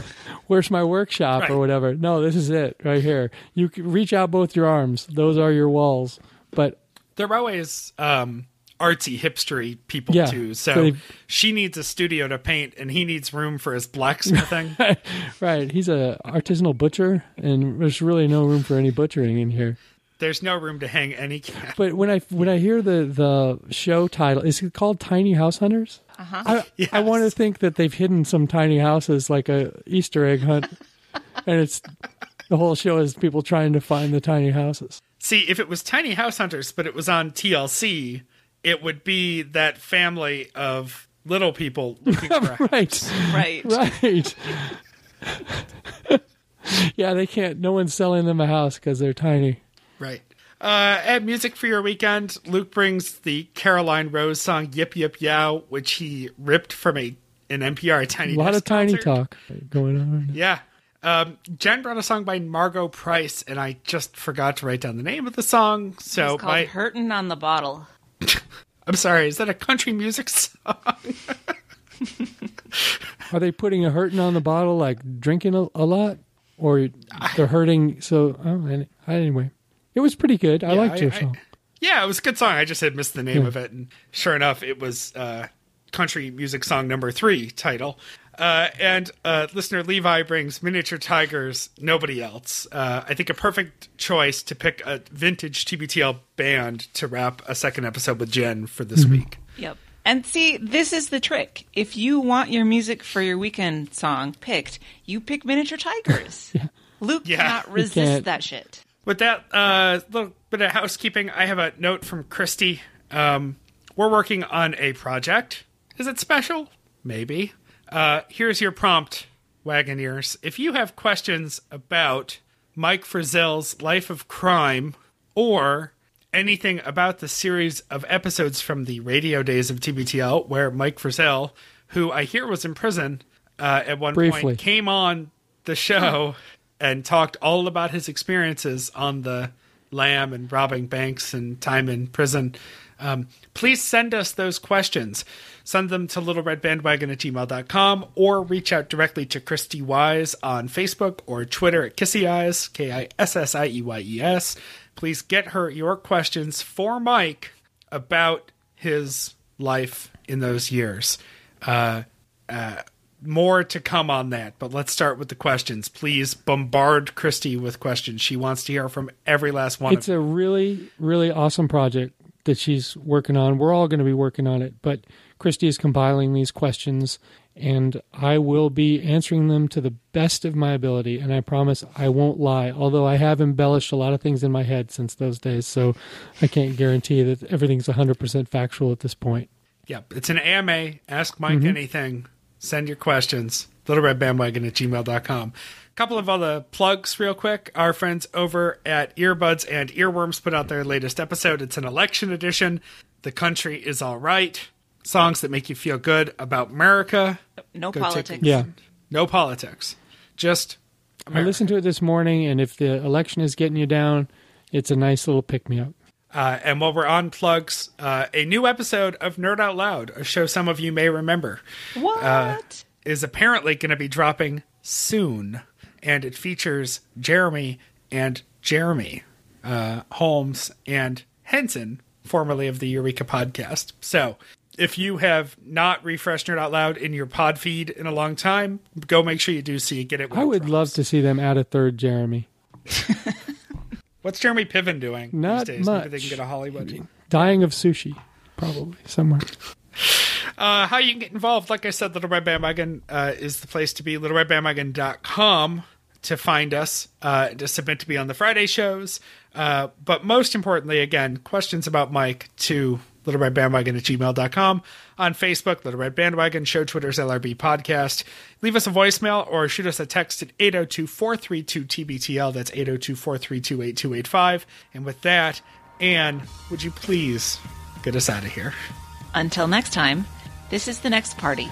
[LAUGHS] where's my workshop Right. or whatever. No, this is it right here. You can reach out both your arms; those are your walls. But They're always um, artsy, hipstery people Yeah. too. So So she needs a studio to paint and he needs room for his blacksmithing. [LAUGHS] right, he's a artisanal butcher, and there's really no room for any butchering in here. There's no room to hang any cat. But when I when I hear the the show title, is it called Tiny House Hunters? Uh-huh. I, I want to think that they've hidden some tiny houses like a Easter egg hunt, [LAUGHS] and it's the whole show is people trying to find the tiny houses. See, if it was Tiny House Hunters, but it was on TLC, it would be that family of little people looking for [LAUGHS] Right, Right. right. [LAUGHS] yeah, they can't. No one's selling them a house because they're tiny. Right. Uh, at music for your weekend, Luke brings the Caroline Rose song "Yip Yip Yow," which he ripped from a an NPR Tiny A lot Desk of tiny concert. talk going on. Yeah. Um, Jen brought a song by Margo Price, and I just forgot to write down the name of the song. So It's called my Hurtin' on the Bottle. [LAUGHS] I'm sorry, is that a country music song? [LAUGHS] Are they putting a hurting on the bottle, like drinking a, a lot, or they're hurting? So oh, anyway, it was pretty good. I liked I- your I- Yeah, it was a good song. I just had missed the name of it, and sure enough, it was uh, country music song number three title. Uh, and uh, listener Levi brings miniature tigers. Nobody else. Uh, I think a perfect choice to pick a vintage TBTL band to wrap a second episode with Jen for this week. Yep. And see, this is the trick. If you want your music for your weekend song picked, you pick Miniature Tigers. [LAUGHS] Luke Yeah. cannot resist that shit. With that uh, little bit of housekeeping, I have a note from Christy. Um, we're working on a project. Is it special? Maybe. Uh, here's your prompt, Wagoneers. If you have questions about Mike Frizzell's Life of Crime or anything about the series of episodes from the radio days of TBTL, where Mike Frizzell, who I hear was in prison uh, at one Briefly. point, came on the show and talked all about his experiences on the lam and robbing banks and time in prison. Um, please send us those questions. Send them to littleredbandwagon at gmail.com or reach out directly to Christy Wise on Facebook or Twitter at Kissy Eyes, K I S S I E Y E S. Please get her your questions for Mike about his life in those years. Uh, uh, more to come on that, but let's start with the questions. Please bombard Christy with questions. She wants to hear from every last one. It's a really, really awesome project that she's working on. We're all going to be working on it, but Christy is compiling these questions, and I will be answering them to the best of my ability. And I promise I won't lie, although I have embellished a lot of things in my head since those days, so I can't guarantee that everything's 100% factual at this point. Yep, it's an AMA. Ask Mike mm-hmm. anything. Send your questions. LittleRedBandwagon at gmail.com. couple of other plugs, real quick. Our friends over at Earbuds and Earworms put out their latest episode. It's an election edition. The country is all right. Songs that make you feel good about America. No Go take politics. Yeah. No politics. Just I listened to it this morning, and if the election is getting you down, it's a nice little pick me up. Uh, and while we're on plugs, uh, a new episode of Nerd Out Loud, a show some of you may remember, What? is apparently going to be dropping soon. And it features Jeremy and Jeremy uh, Holmes and Henson, formerly of the Eureka podcast. So if you have not refreshed Nerd Out Loud in your pod feed in a long time, go make sure you do see you get it. I would drops. love to see them add a third Jeremy. [LAUGHS] What's Jeremy Piven doing Not these days? Maybe they can get a Hollywood. Dying of sushi, probably somewhere. [LAUGHS] Uh, how you can get involved, like I said, Little Red Bandwagon uh, is the place to be. LittleRedBandwagon.com to find us, uh, to submit to be on the Friday shows. Uh, but most importantly, again, questions about Mike to LittleRedBandwagon at gmail.com. On Facebook, Little Red Bandwagon, show Twitter's LRB podcast. Leave us a voicemail or shoot us a text at 802-432-TBTL. That's 802-432-8285. And with that, Anne, would you please get us out of here? Until next time, this is the next party.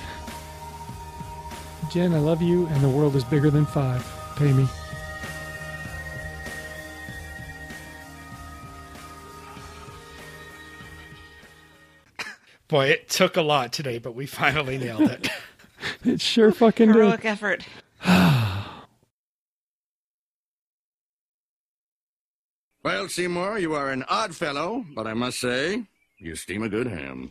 Jen, I love you, and the world is bigger than five. Pay me. Boy, it took a lot today, but we finally nailed it. [LAUGHS] It sure fucking did. Heroic effort. [SIGHS] Well, Seymour, you are an odd fellow, but I must say, you steam a good ham.